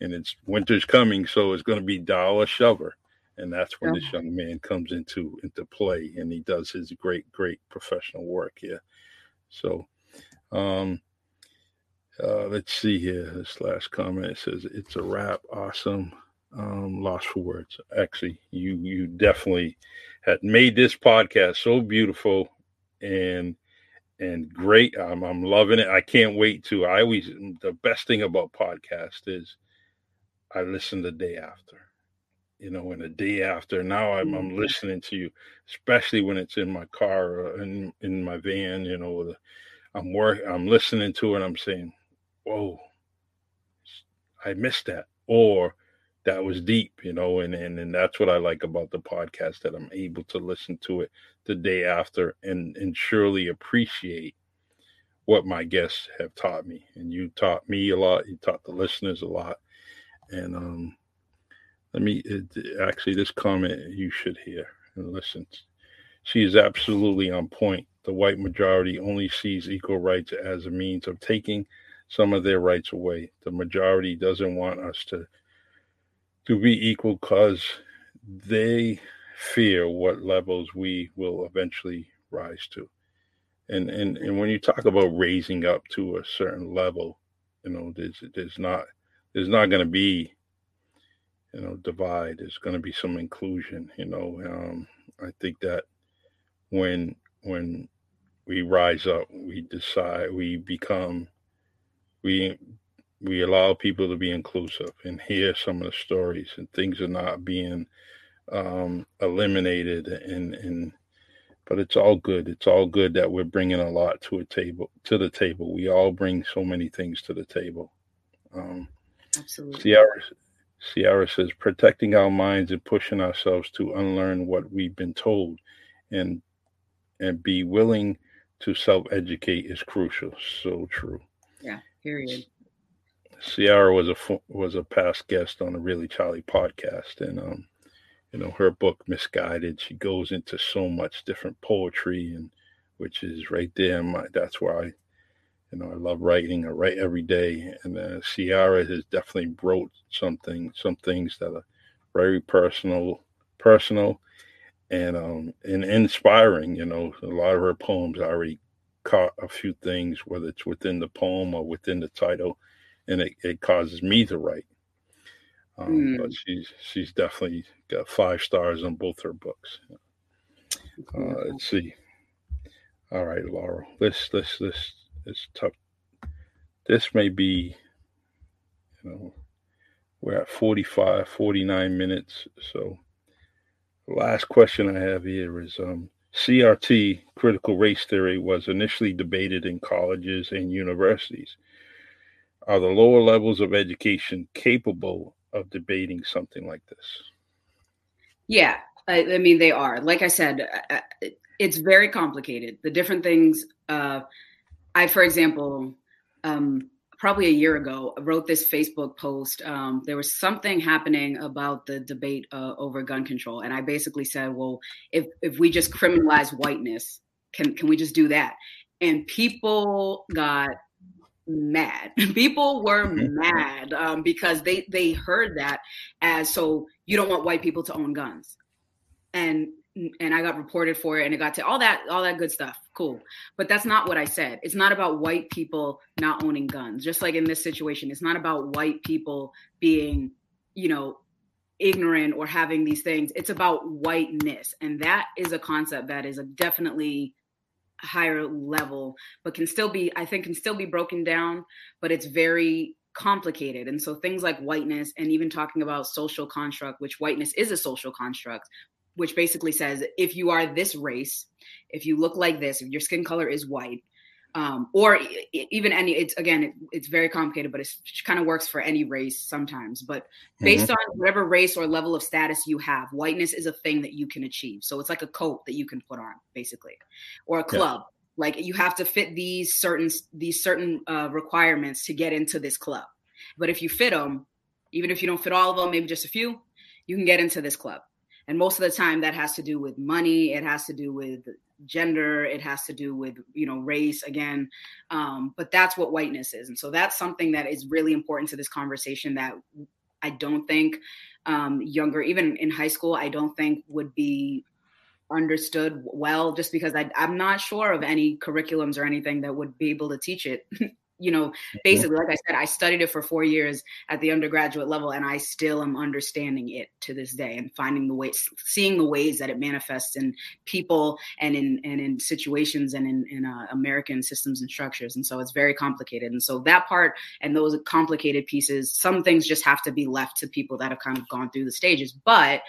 and it's winter's coming, so it's to be Dollar Shover, and that's when this young man comes into into play, and he does his great great professional work here. So, um, uh, let's see here. This last comment it says it's a wrap. Awesome. Um, lost for words. Actually, you you definitely had made this podcast so beautiful and and great. I'm I'm loving it. I can't wait to. I always the best thing about podcast is I listen the day after. You know, in the day after, now I'm, I'm mm-hmm. listening to you, especially when it's in my car or in in my van. You know, I'm work, I'm listening to it. I'm saying, "Whoa, I missed that," or that was deep. You know, and and and that's what I like about the podcast that I'm able to listen to it the day after and and surely appreciate what my guests have taught me. And you taught me a lot. You taught the listeners a lot and um, let me uh, it, actually, this comment you should hear and listen. She is absolutely on point. The white majority only sees equal rights as a means of taking some of their rights away. The majority doesn't want us to to be equal because they fear what levels we will eventually rise to. And and and when you talk about raising up to a certain level, you know, there's there's not there's not going to be you know divide there's going to be some inclusion you know um, i think that when when we rise up, we decide, we become, we we allow people to be inclusive and hear some of the stories and things are not being um, eliminated and and but it's all good. It's all good that we're bringing a lot to a table to the table. We all bring so many things to the table. Um, absolutely. Ciara, Ciara says protecting our minds and pushing ourselves to unlearn what we've been told and and be willing to self-educate is crucial so true yeah period Ciara was a was a past guest on the Really Charlie podcast, and um, you know her book Misguided. She goes into so much different poetry, and which is right there. My, that's why I, you know, I love writing. I write every day, and uh, Ciara has definitely wrote something, some things that are very personal, personal, and um, and inspiring. You know, a lot of her poems I already caught a few things, whether it's within the poem or within the title and it, it causes me to write. Um, mm. But she's she's definitely got five stars on both her books. Uh, let's see. All right, Laurel. This this this is tough. This may be, you know, we're at 45, 49 minutes. So, last question I have here is um, CRT, critical race theory, was initially debated in colleges and universities are the lower levels of education capable of debating something like this? Yeah, I, I mean, they are. Like I said, uh, uh, it's very complicated. The different things. Uh, I, for example, um, probably a year ago, wrote this Facebook post. Um, there was something happening about the debate uh, over gun control, and I basically said, "Well, if if we just criminalize whiteness, can can we just do that?" And people got mad. People were mm-hmm. mad um, because they they heard that as so you don't want white people to own guns, and and I got reported for it, and it got to all that all that good stuff. Cool, but that's not what I said. It's not about white people not owning guns. Just like in this situation, it's not about white people being, you know, ignorant or having these things. It's about whiteness, and that is a concept that is a definitely higher level, but can still be, I think, can still be broken down, but it's very complicated. And so things like whiteness and even talking about social construct, which whiteness is a social construct, which basically says if you are this race, if you look like this, if your skin color is white, um, or even any it's again it, it's very complicated but it kind of works for any race sometimes but based mm-hmm. on whatever race or level of status you have whiteness is a thing that you can achieve so it's like a coat that you can put on basically or a club yeah. like you have to fit these certain these certain uh, requirements to get into this club but if you fit them even if you don't fit all of them maybe just a few you can get into this club and most of the time that has to do with money it has to do with gender it has to do with you know race again. Um, but that's what whiteness is. And so that's something that is really important to this conversation that i don't think um, younger even in high school i don't think would be understood well just because I, i'm not sure of any curriculums or anything that would be able to teach it you know, basically, like I said, I studied it for four years at the undergraduate level, and I still am understanding it to this day and finding the ways, seeing the ways that it manifests in people and in and in situations and in, in uh, American systems and structures. And so it's very complicated. And so that part and those complicated pieces, some things just have to be left to people that have kind of gone through the stages. But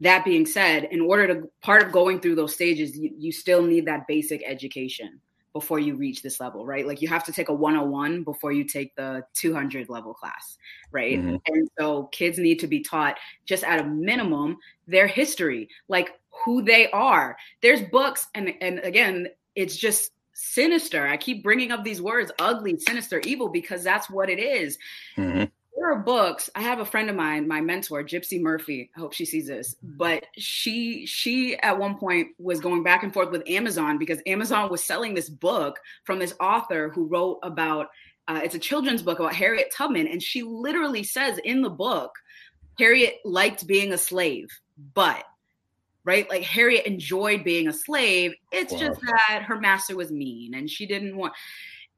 that being said, in order to part of going through those stages, you, you still need that basic education before you reach this level, right? Like you have to take a 101 before you take the 200 level class, right? Mm-hmm. And so kids need to be taught just at a minimum their history, like who they are. There's books and and again, it's just sinister. I keep bringing up these words ugly, sinister, evil because that's what it is. Mm-hmm are books. I have a friend of mine, my mentor, Gypsy Murphy. I hope she sees this. But she she at one point was going back and forth with Amazon because Amazon was selling this book from this author who wrote about uh, it's a children's book about Harriet Tubman, and she literally says in the book, Harriet liked being a slave, but right, like Harriet enjoyed being a slave. It's wow. just that her master was mean, and she didn't want.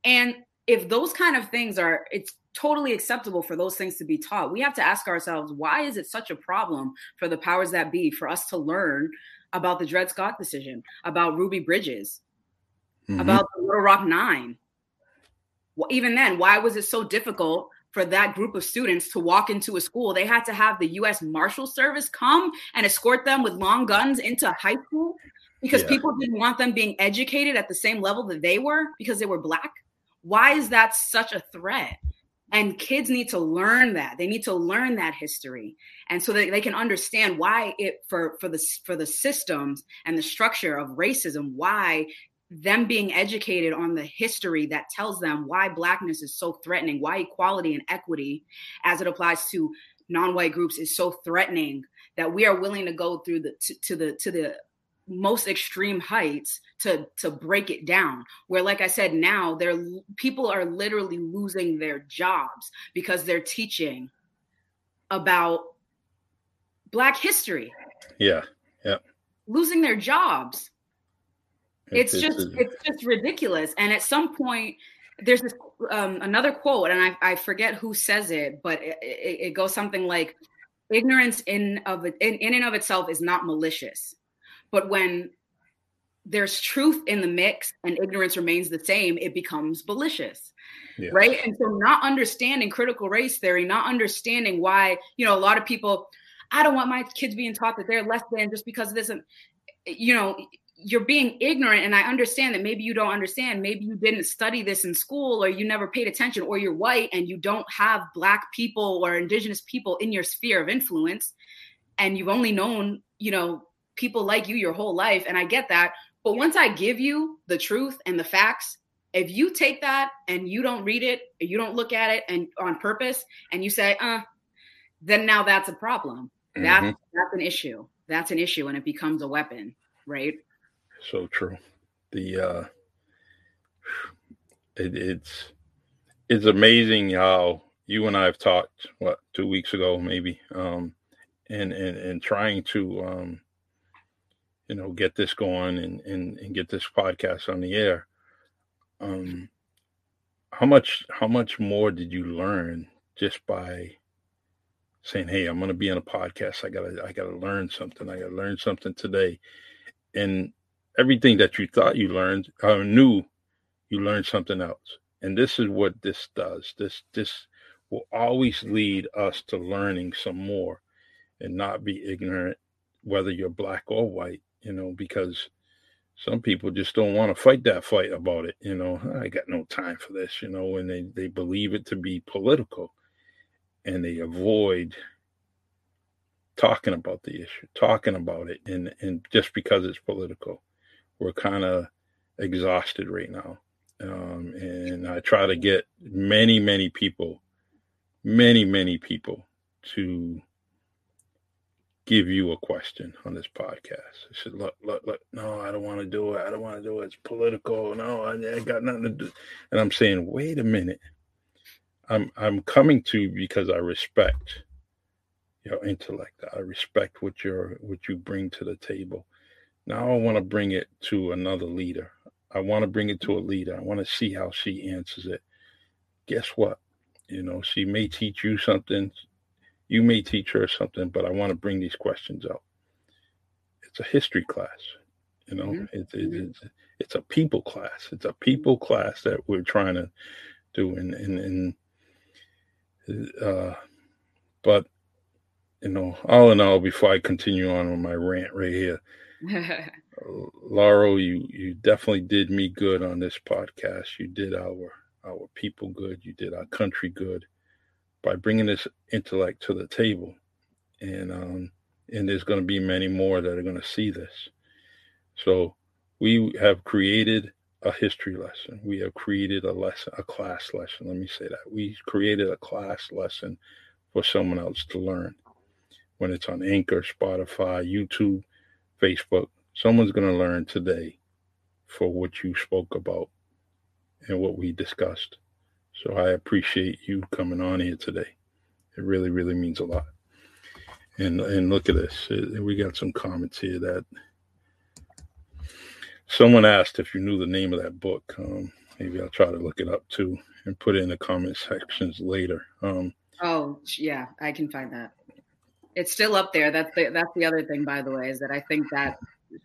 And if those kind of things are, it's totally acceptable for those things to be taught. We have to ask ourselves, why is it such a problem for the powers that be for us to learn about the Dred Scott decision, about Ruby Bridges? mm-hmm. about the Little Rock Nine. Well, even then, why was it so difficult for that group of students to walk into a school? They had to have the U.S. Marshal Service come and escort them with long guns into high school because yeah. people didn't want them being educated at the same level that they were because they were black. Why is that such a threat? And kids need to learn that. They need to learn that history. And so that they can understand why it for for the for the systems and the structure of racism why them being educated on the history that tells them why blackness is so threatening why equality and equity as it applies to non-white groups is so threatening that we are willing to go through the to, to the to the most extreme heights to to break it down where like i said now they're people are literally losing their jobs because they're teaching about black history. Yeah yeah losing their jobs. It's, it's just it's, it's just ridiculous. And at some point there's this um, another quote and I, I forget who says it but it, it, it goes something like ignorance in of in, in and of itself is not malicious but when there's truth in the mix and ignorance remains the same, it becomes malicious. Right. And so, not understanding critical race theory, not understanding why, you know, a lot of people, I don't want my kids being taught that they're less than just because of this, And, you know, you're being ignorant. And I understand that maybe you don't understand. Maybe you didn't study this in school or you never paid attention, or you're white and you don't have Black people or Indigenous people in your sphere of influence. And you've only known, you know, people like you your whole life. And I get that. But once I give you the truth and the facts, if you take that and you don't read it, you don't look at it and on purpose, and you say, uh, then now that's a problem. Mm-hmm. That's that's an issue. That's an issue, and it becomes a weapon, right? So true. The uh it, it's it's amazing how you and I have talked what two weeks ago maybe um and and and trying to um you know get this going and and, and get this podcast on the air. Um how much how much more did you learn just by saying hey i'm going to be on a podcast. I gotta i gotta learn something. I gotta learn something today. And everything that you thought you learned or knew you learned something else. And this is what this does. This this will always lead us to learning some more and not be ignorant whether you're black or white you know, because some people just don't want to fight that fight about it. You know, I got no time for this, you know, and they, they believe it to be political and they avoid talking about the issue, talking about it. And, and just because it's political, we're kind of exhausted right now. Um, and I try to get many, many people, many, many people to give you a question on this podcast. I said, look, look, look, no, I don't want to do it. I don't want to do it. It's political. No, I, I got nothing to do. And I'm saying, wait a minute. I'm I'm coming to you because I respect your intellect. I respect what you're what you bring to the table. Now I want to bring it to another leader. I want to bring it to a leader. I want to see how she answers it. Guess what? You know, she may teach you something you may teach her something, but I want to bring these questions out. It's a history class, you know. Mm-hmm. It's, mm-hmm. it's it's a people class. It's a people class that we're trying to do, and and and uh, but you know, all in all, before I continue on with my rant right here, Laurel, you you definitely did me good on this podcast. You did our our people good. You did our country good by bringing this intellect to the table. And um, and there's going to be many more that are going to see this. So we have created a history lesson. We have created a lesson, a class lesson. Let me say that. We created a class lesson for someone else to learn. When it's on Anchor, Spotify, YouTube, Facebook, someone's going to learn today for what you spoke about and what we discussed. So I appreciate you coming on here today. It really, really means a lot. And and look at this. We got some comments here that someone asked if you knew the name of that book. Um, maybe I'll try to look it up too and put it in the comment sections later. Um, oh yeah, I can find that. It's still up there. That's the that's the other thing, by the way, is that I think that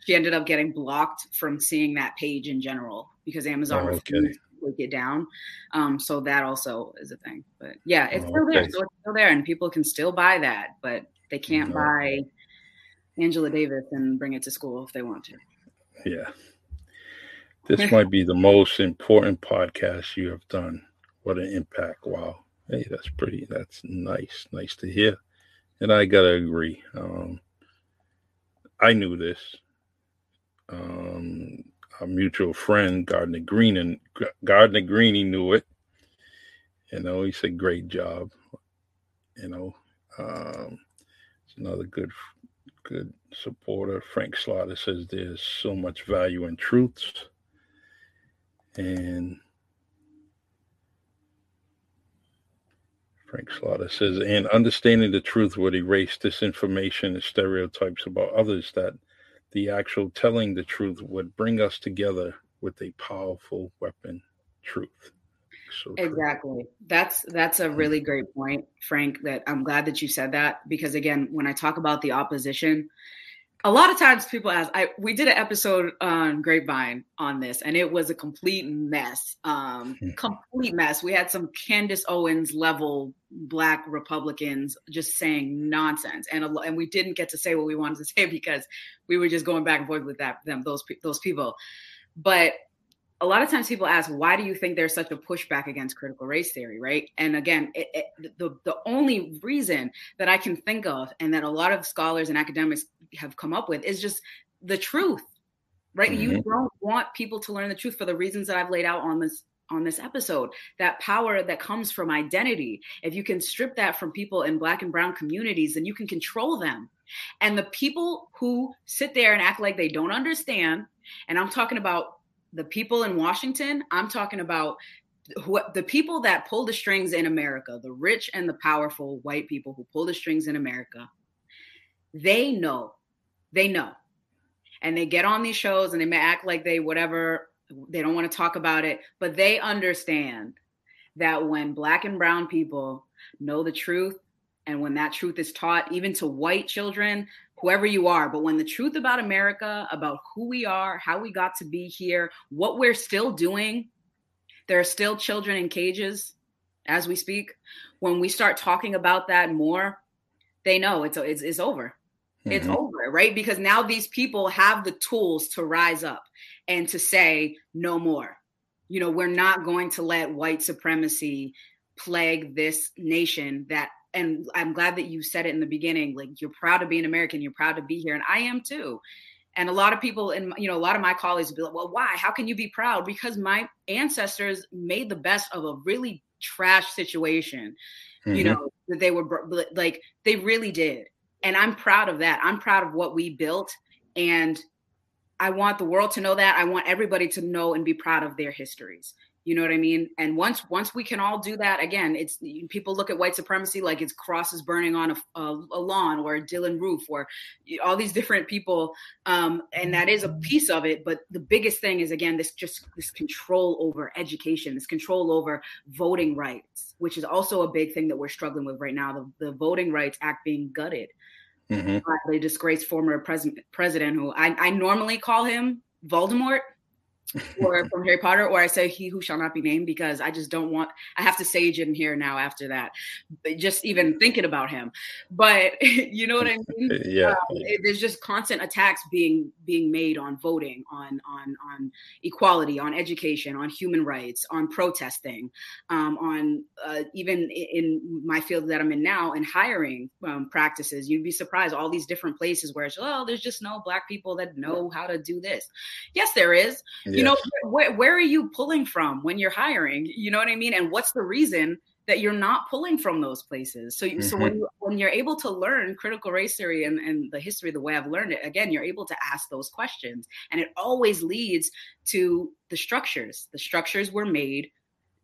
she ended up getting blocked from seeing that page in general because Amazon oh, okay. refused to it down. Um, so that also is a thing. But yeah, it's oh, still okay. there. So it's still there, and people can still buy that, but they can't no. buy Angela Davis and bring it to school if they want to. Yeah. This might be the most important podcast you have done. What an impact. Wow. Hey, that's pretty. That's nice. Nice to hear. And I got to agree. Um, I knew this. Um, a mutual friend, Gardner Green, and Gardner Green, he knew it. You know, he said, "Great job." You know, um, it's another good, good supporter. Frank Slaughter says there's so much value in truths, and Frank Slaughter says, and understanding the truth would erase disinformation and stereotypes about others that the actual telling the truth would bring us together with a powerful weapon, truth. So exactly. That's that's a really great point, Frank. That I'm glad that you said that because again, when I talk about the opposition, a lot of times people ask i we did an episode on grapevine on this and it was a complete mess um hmm. complete mess we had some candace owens level black republicans just saying nonsense and a, and we didn't get to say what we wanted to say because we were just going back and forth with that them those those people but a lot of times people ask why do you think there's such a pushback against critical race theory right? And again it, it, the, the only reason that i can think of and that a lot of scholars and academics have come up with is just the truth right? Mm-hmm. you don't want people to learn the truth for the reasons that i've laid out on this on this episode. That power that comes from identity if you can strip that from people in black and brown communities then you can control them. And the people who sit there and act like they don't understand and i'm talking about the people in Washington, I'm talking about what the people that pull the strings in America, the rich and the powerful white people who pull the strings in America, they know, they know. And they get on these shows and they may act like they whatever, they don't want to talk about it, but they understand that when black and brown people know the truth and when that truth is taught even to white children whoever you are. But when the truth about America, about who we are, how we got to be here, what we're still doing, there are still children in cages as we speak. When we start talking about that more, they know it's it's, it's over. Mm-hmm. It's over, right? Because now these people have the tools to rise up and to say no more. You know, we're not going to let white supremacy plague this nation that and I'm glad that you said it in the beginning. Like you're proud to be an American, you're proud to be here, and I am too. And a lot of people, and you know, a lot of my colleagues will be like, "Well, why? How can you be proud?" Because my ancestors made the best of a really trash situation. Mm-hmm. You know that they were like they really did, and I'm proud of that. I'm proud of what we built, and I want the world to know that. I want everybody to know and be proud of their histories you know what i mean and once once we can all do that again it's people look at white supremacy like it's crosses burning on a, a, a lawn or Dylann Roof or all these different people um, and that is a piece of it but the biggest thing is again this just this control over education this control over voting rights which is also a big thing that we're struggling with right now the, the voting rights act being gutted mm-hmm. by the disgraced former pres- president who I, I normally call him voldemort or from Harry Potter, or I say he who shall not be named because I just don't want I have to sage in here now after that. But just even thinking about him. But you know what I mean? yeah. Um, it, there's just constant attacks being being made on voting, on on on equality, on education, on human rights, on protesting, um, on uh, even in my field that I'm in now, in hiring um, practices. You'd be surprised all these different places where it's oh, there's just no black people that know how to do this. Yes, there is. Yeah you know where, where are you pulling from when you're hiring? You know what i mean? And what's the reason that you're not pulling from those places? So mm-hmm. so when you when you're able to learn critical race theory and, and the history the way i've learned it again you're able to ask those questions. And it always leads to the structures. The structures were made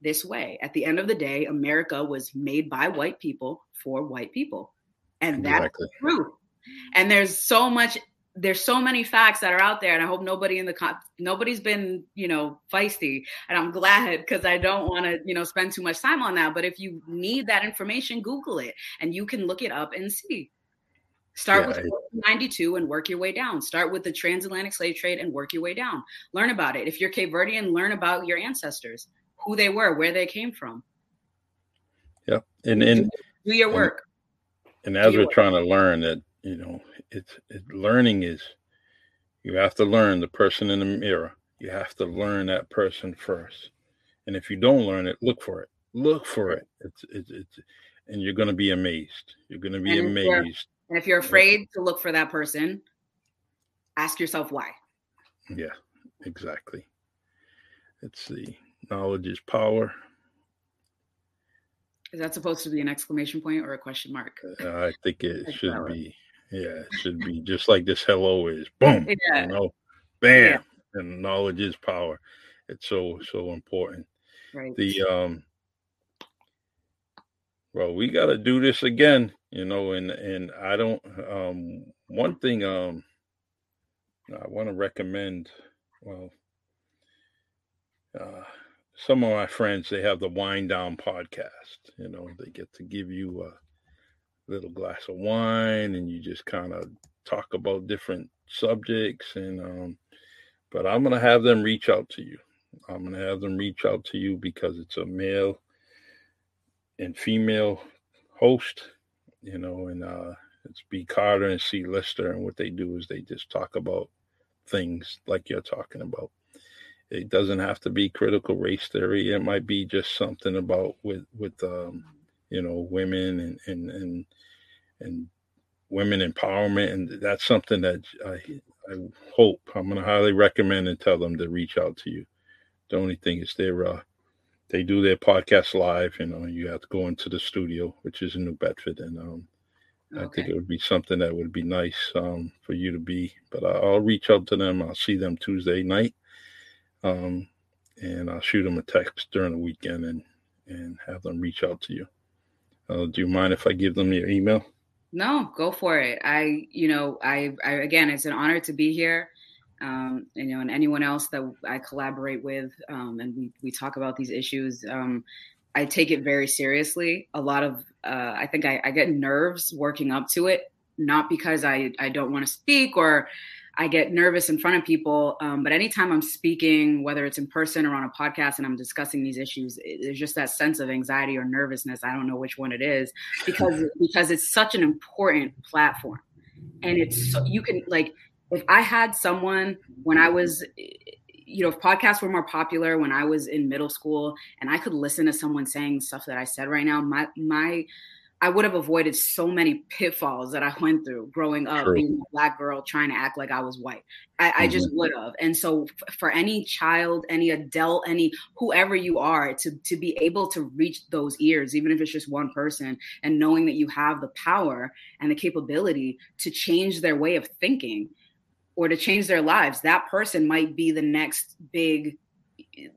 this way. At the end of the day america was made by white people for white people. And that's exactly. the truth and there's so much there's so many facts that are out there and i hope nobody in the con- nobody's been you know feisty and i'm glad because i don't want to you know spend too much time on that but if you need that information google it and you can look it up and see Start yeah, with 92 and work your way down. Start with the transatlantic slave trade and work your way down. Learn about it. If you're Cape Verdean, learn about your ancestors, who they were, where they came from. Yeah, and and do your work. And, and as we're work. trying to learn that, you know, it's it, learning is you have to learn the person in the mirror. You have to learn that person first. And if you don't learn it, look for it. Look for it. It's it's, it's and you're going to be amazed. You're going to be and amazed. And if you're afraid to look for that person, ask yourself why. Yeah, exactly. It's the knowledge is power. Is that supposed to be an exclamation point or a question mark? Uh, I think it should be. Yeah, it should be just like this hello is. Boom. Yeah. You know, bam. Yeah. And knowledge is power. It's so so important. Right. The um well, we got to do this again, you know, and and I don't um one thing um I want to recommend well uh some of my friends they have the wind down podcast, you know, they get to give you a little glass of wine and you just kind of talk about different subjects and um but I'm going to have them reach out to you. I'm going to have them reach out to you because it's a male and female host, you know, and uh, it's B. Carter and C. Lister. And what they do is they just talk about things like you're talking about. It doesn't have to be critical race theory. It might be just something about with with um, you know women and and and and women empowerment, and that's something that I I hope I'm going to highly recommend and tell them to reach out to you. The only thing is they're uh, they do their podcast live. You know, you have to go into the studio, which is in New Bedford, and um, okay. I think it would be something that would be nice um, for you to be. But I, will reach out to them. I'll see them Tuesday night, um, and I'll shoot them a text during the weekend and and have them reach out to you. Uh, do you mind if I give them your email? No, go for it. I, you know, I, I again, it's an honor to be here um, you know, and anyone else that I collaborate with, um, and we we talk about these issues. Um, I take it very seriously. A lot of uh, I think I, I, get nerves working up to it, not because I I don't want to speak or I get nervous in front of people. Um, but anytime I'm speaking, whether it's in person or on a podcast, and I'm discussing these issues, it, there's just that sense of anxiety or nervousness. I don't know which one it is because because it's such an important platform, and it's so, you can like if I had someone when I was, you know, if podcasts were more popular when I was in middle school and I could listen to someone saying stuff that I said right now, my, my, I would have avoided so many pitfalls that I went through growing up, True. being a black girl trying to act like I was white. I, mm-hmm. I just mm-hmm. would have. And so, f- for any child, any adult, any whoever you are, to to be able to reach those ears, even if it's just one person, and knowing that you have the power and the capability to change their way of thinking, or to change their lives that person might be the next big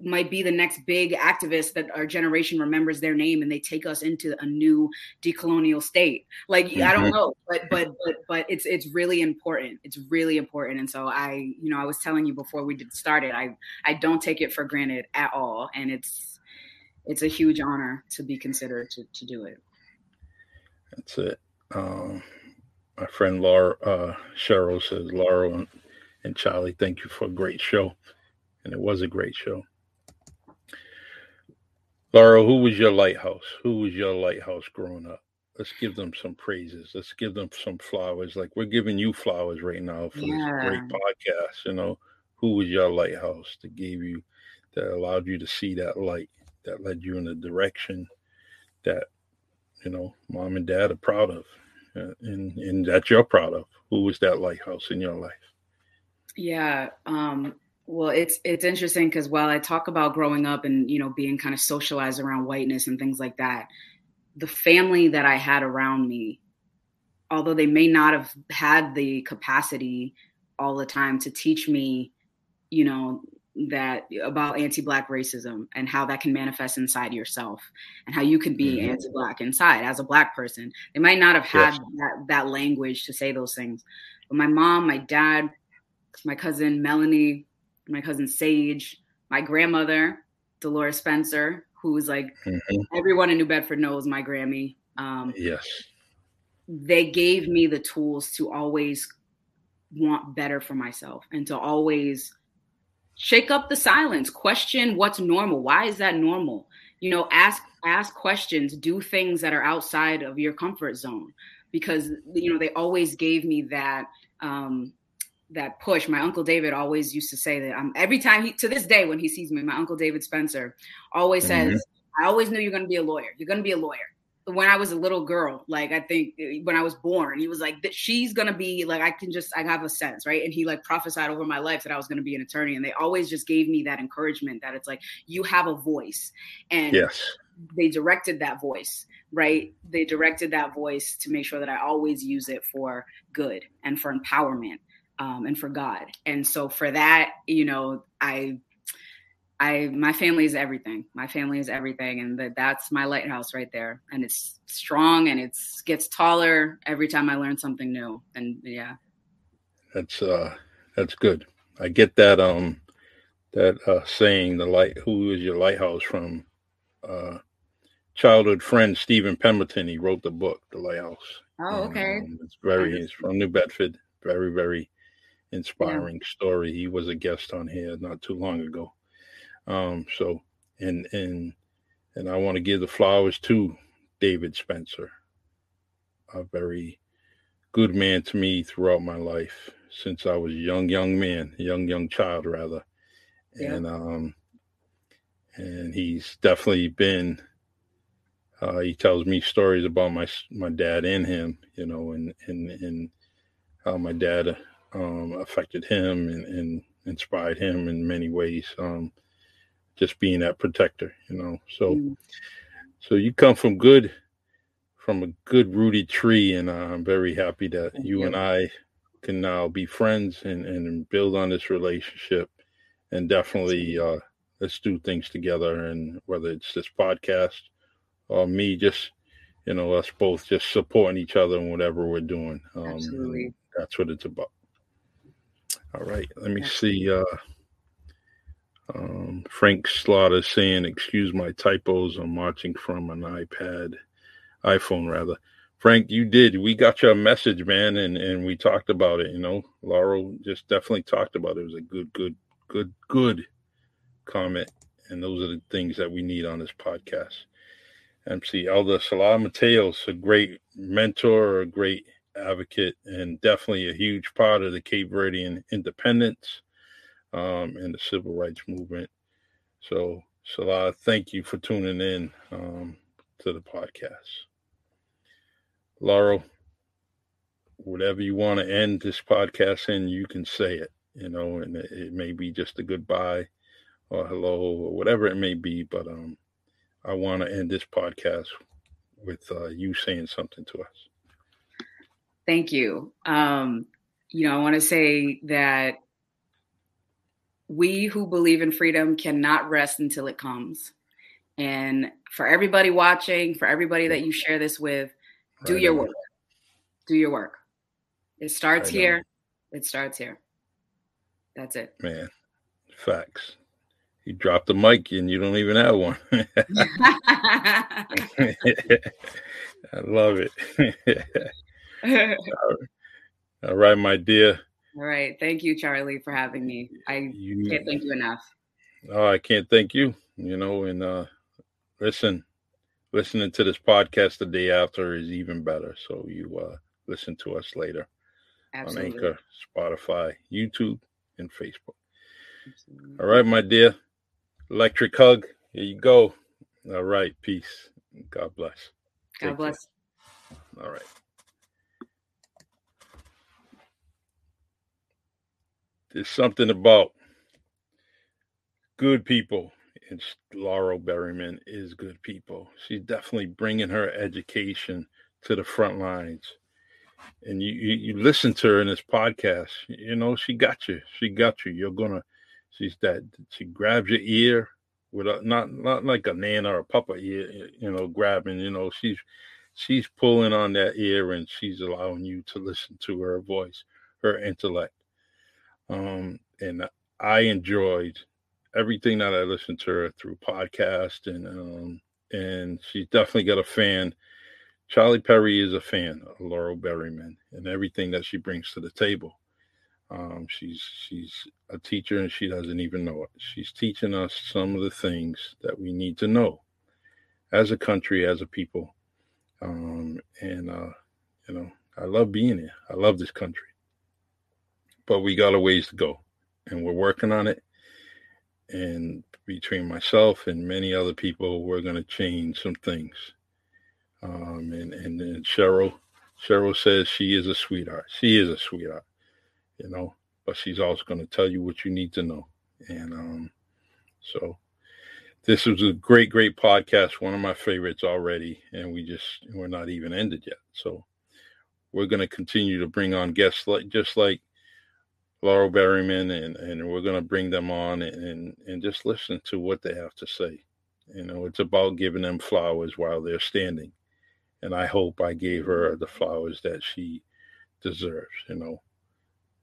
might be the next big activist that our generation remembers their name and they take us into a new decolonial state like mm-hmm. i don't mm-hmm. know but but but but it's it's really important it's really important and so i you know i was telling you before we did started i i don't take it for granted at all and it's it's a huge honor to be considered to to do it that's it um my friend Laurel uh, Cheryl says, Laurel and, and Charlie, thank you for a great show. And it was a great show. Laurel, who was your lighthouse? Who was your lighthouse growing up? Let's give them some praises. Let's give them some flowers. Like we're giving you flowers right now for yeah. this great podcast. You know, who was your lighthouse that gave you, that allowed you to see that light, that led you in a direction that, you know, mom and dad are proud of? Uh, and and that you're proud of? Who was that lighthouse in your life? Yeah. Um, well, it's it's interesting because while I talk about growing up and you know being kind of socialized around whiteness and things like that, the family that I had around me, although they may not have had the capacity all the time to teach me, you know, that about anti-black racism and how that can manifest inside yourself and how you can be mm-hmm. anti-black inside as a black person they might not have had yes. that, that language to say those things but my mom my dad my cousin melanie my cousin sage my grandmother dolores spencer who's like mm-hmm. everyone in new bedford knows my grammy. Um, yes. they gave me the tools to always want better for myself and to always shake up the silence question what's normal. Why is that normal? You know ask ask questions do things that are outside of your comfort zone because you know they always gave me that um that push my uncle david always used to say that um, every time he to this day when he sees me my uncle david spencer always mm-hmm. says i always knew you're going to be a lawyer you're going to be a lawyer when I was a little girl, like I think eh, when I was born, he was like, she's gonna be like, I can just, I have a sense, right? And he like prophesied over my life that I was gonna be an attorney. And they always just gave me that encouragement that it's like, you have a voice. And yes, they directed that voice, right? They directed that voice to make sure that I always use it for good and for empowerment um, and for God. And so for that, you know, I I my family is everything. My family is everything, and that that's my lighthouse right there. And it's strong, and it's gets taller every time I learn something new. And yeah, that's uh that's good. I get that um that uh saying the light who is your lighthouse from uh childhood friend Stephen Pemberton. He wrote the book The Lighthouse. Oh, okay. Um, it's very it's from New Bedford. Very very inspiring yeah. story. He was a guest on here not too long ago. Um, so and and and I want to give the flowers to David Spencer, a very good man to me throughout my life since I was a young young man, young young child rather, yeah. and um, and he's definitely been. Uh, he tells me stories about my my dad and him, you know, and and and how my dad um, affected him and, and inspired him in many ways. Um, just being that protector, you know. So, mm. so you come from good, from a good rooted tree, and I'm very happy that Thank you, you and I can now be friends and and build on this relationship, and definitely uh, let's do things together. And whether it's this podcast or me, just you know, us both just supporting each other in whatever we're doing. Um, Absolutely, that's what it's about. All right, let me see. Uh, um, Frank Slaughter saying, "Excuse my typos. I'm watching from an iPad, iPhone rather." Frank, you did. We got your message, man, and and we talked about it. You know, Laurel just definitely talked about it. It was a good, good, good, good comment, and those are the things that we need on this podcast. MC Elder Salah Mateos, a great mentor, a great advocate, and definitely a huge part of the Cape Verdean independence um, and the civil rights movement. So, Salah, thank you for tuning in um, to the podcast. Laurel, whatever you want to end this podcast in, you can say it, you know, and it, it may be just a goodbye or hello or whatever it may be, but um, I want to end this podcast with uh, you saying something to us. Thank you. Um, you know, I want to say that we who believe in freedom cannot rest until it comes. And for everybody watching, for everybody that you share this with, do right your work. Do your work. It starts right here. On. It starts here. That's it. Man, facts. You dropped the mic and you don't even have one. I love it. All right, my dear. All right. Thank you, Charlie, for having me. I you, can't thank you enough. Oh, I can't thank you. You know, and uh listen, listening to this podcast the day after is even better. So you uh listen to us later Absolutely. on Anchor, Spotify, YouTube, and Facebook. Absolutely. All right, my dear. Electric hug. Here you go. All right. Peace. God bless. God Take bless. Care. All right. There's something about good people and Laurel Berryman is good people. She's definitely bringing her education to the front lines. And you, you, you listen to her in this podcast, you know, she got you. She got you. You're gonna she's that she grabs your ear with not not like a nana or a papa ear, you know, grabbing, you know, she's she's pulling on that ear and she's allowing you to listen to her voice, her intellect um, and I enjoyed everything that I listened to her through podcast and um, and she's definitely got a fan Charlie Perry is a fan of Laurel Berryman and everything that she brings to the table. Um, she's she's a teacher and she doesn't even know it. She's teaching us some of the things that we need to know as a country, as a people. Um, and uh, you know, I love being here. I love this country. But we got a ways to go. And we're working on it. And between myself and many other people, we're gonna change some things. Um, and, and and Cheryl, Cheryl says she is a sweetheart. She is a sweetheart you know, but she's also going to tell you what you need to know. And um, so this was a great, great podcast, one of my favorites already. And we just, we're not even ended yet. So we're going to continue to bring on guests like, just like Laurel Berryman, and, and we're going to bring them on and, and just listen to what they have to say. You know, it's about giving them flowers while they're standing. And I hope I gave her the flowers that she deserves, you know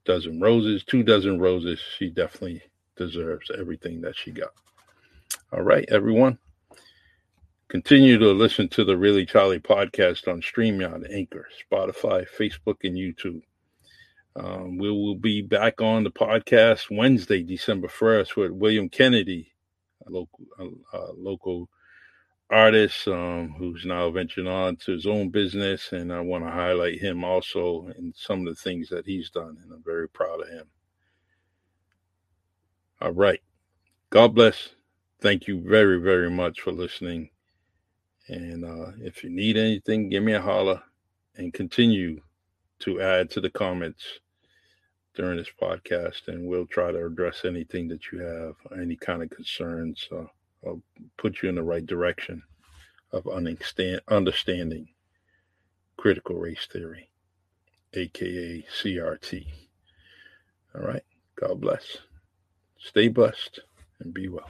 dozen roses, two dozen roses. She definitely deserves everything that she got. All right, everyone. Continue to listen to the Really Charlie podcast on StreamYard, Anchor, Spotify, Facebook, and YouTube. Um, we will be back on the podcast Wednesday, December 1st, with William Kennedy, a local, a, a local artist um, who's now venturing on to his own business, and I want to highlight him also in some of the things that he's done, and I'm very proud of him. All right. God bless. Thank you very, very much for listening. And uh, if you need anything, give me a holler and continue to add to the comments during this podcast, and we'll try to address anything that you have, any kind of concerns. Uh, I'll put you in the right direction of understanding critical race theory, aka CRT. All right. God bless. Stay blessed and be well.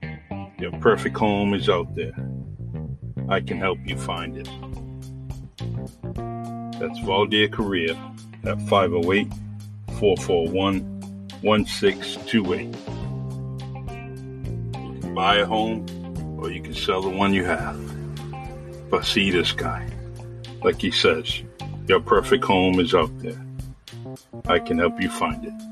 your perfect home is out there. I can help you find it. That's Valdir Correa at 508 441 1628. You can buy a home or you can sell the one you have. But see this guy. Like he says, your perfect home is out there. I can help you find it.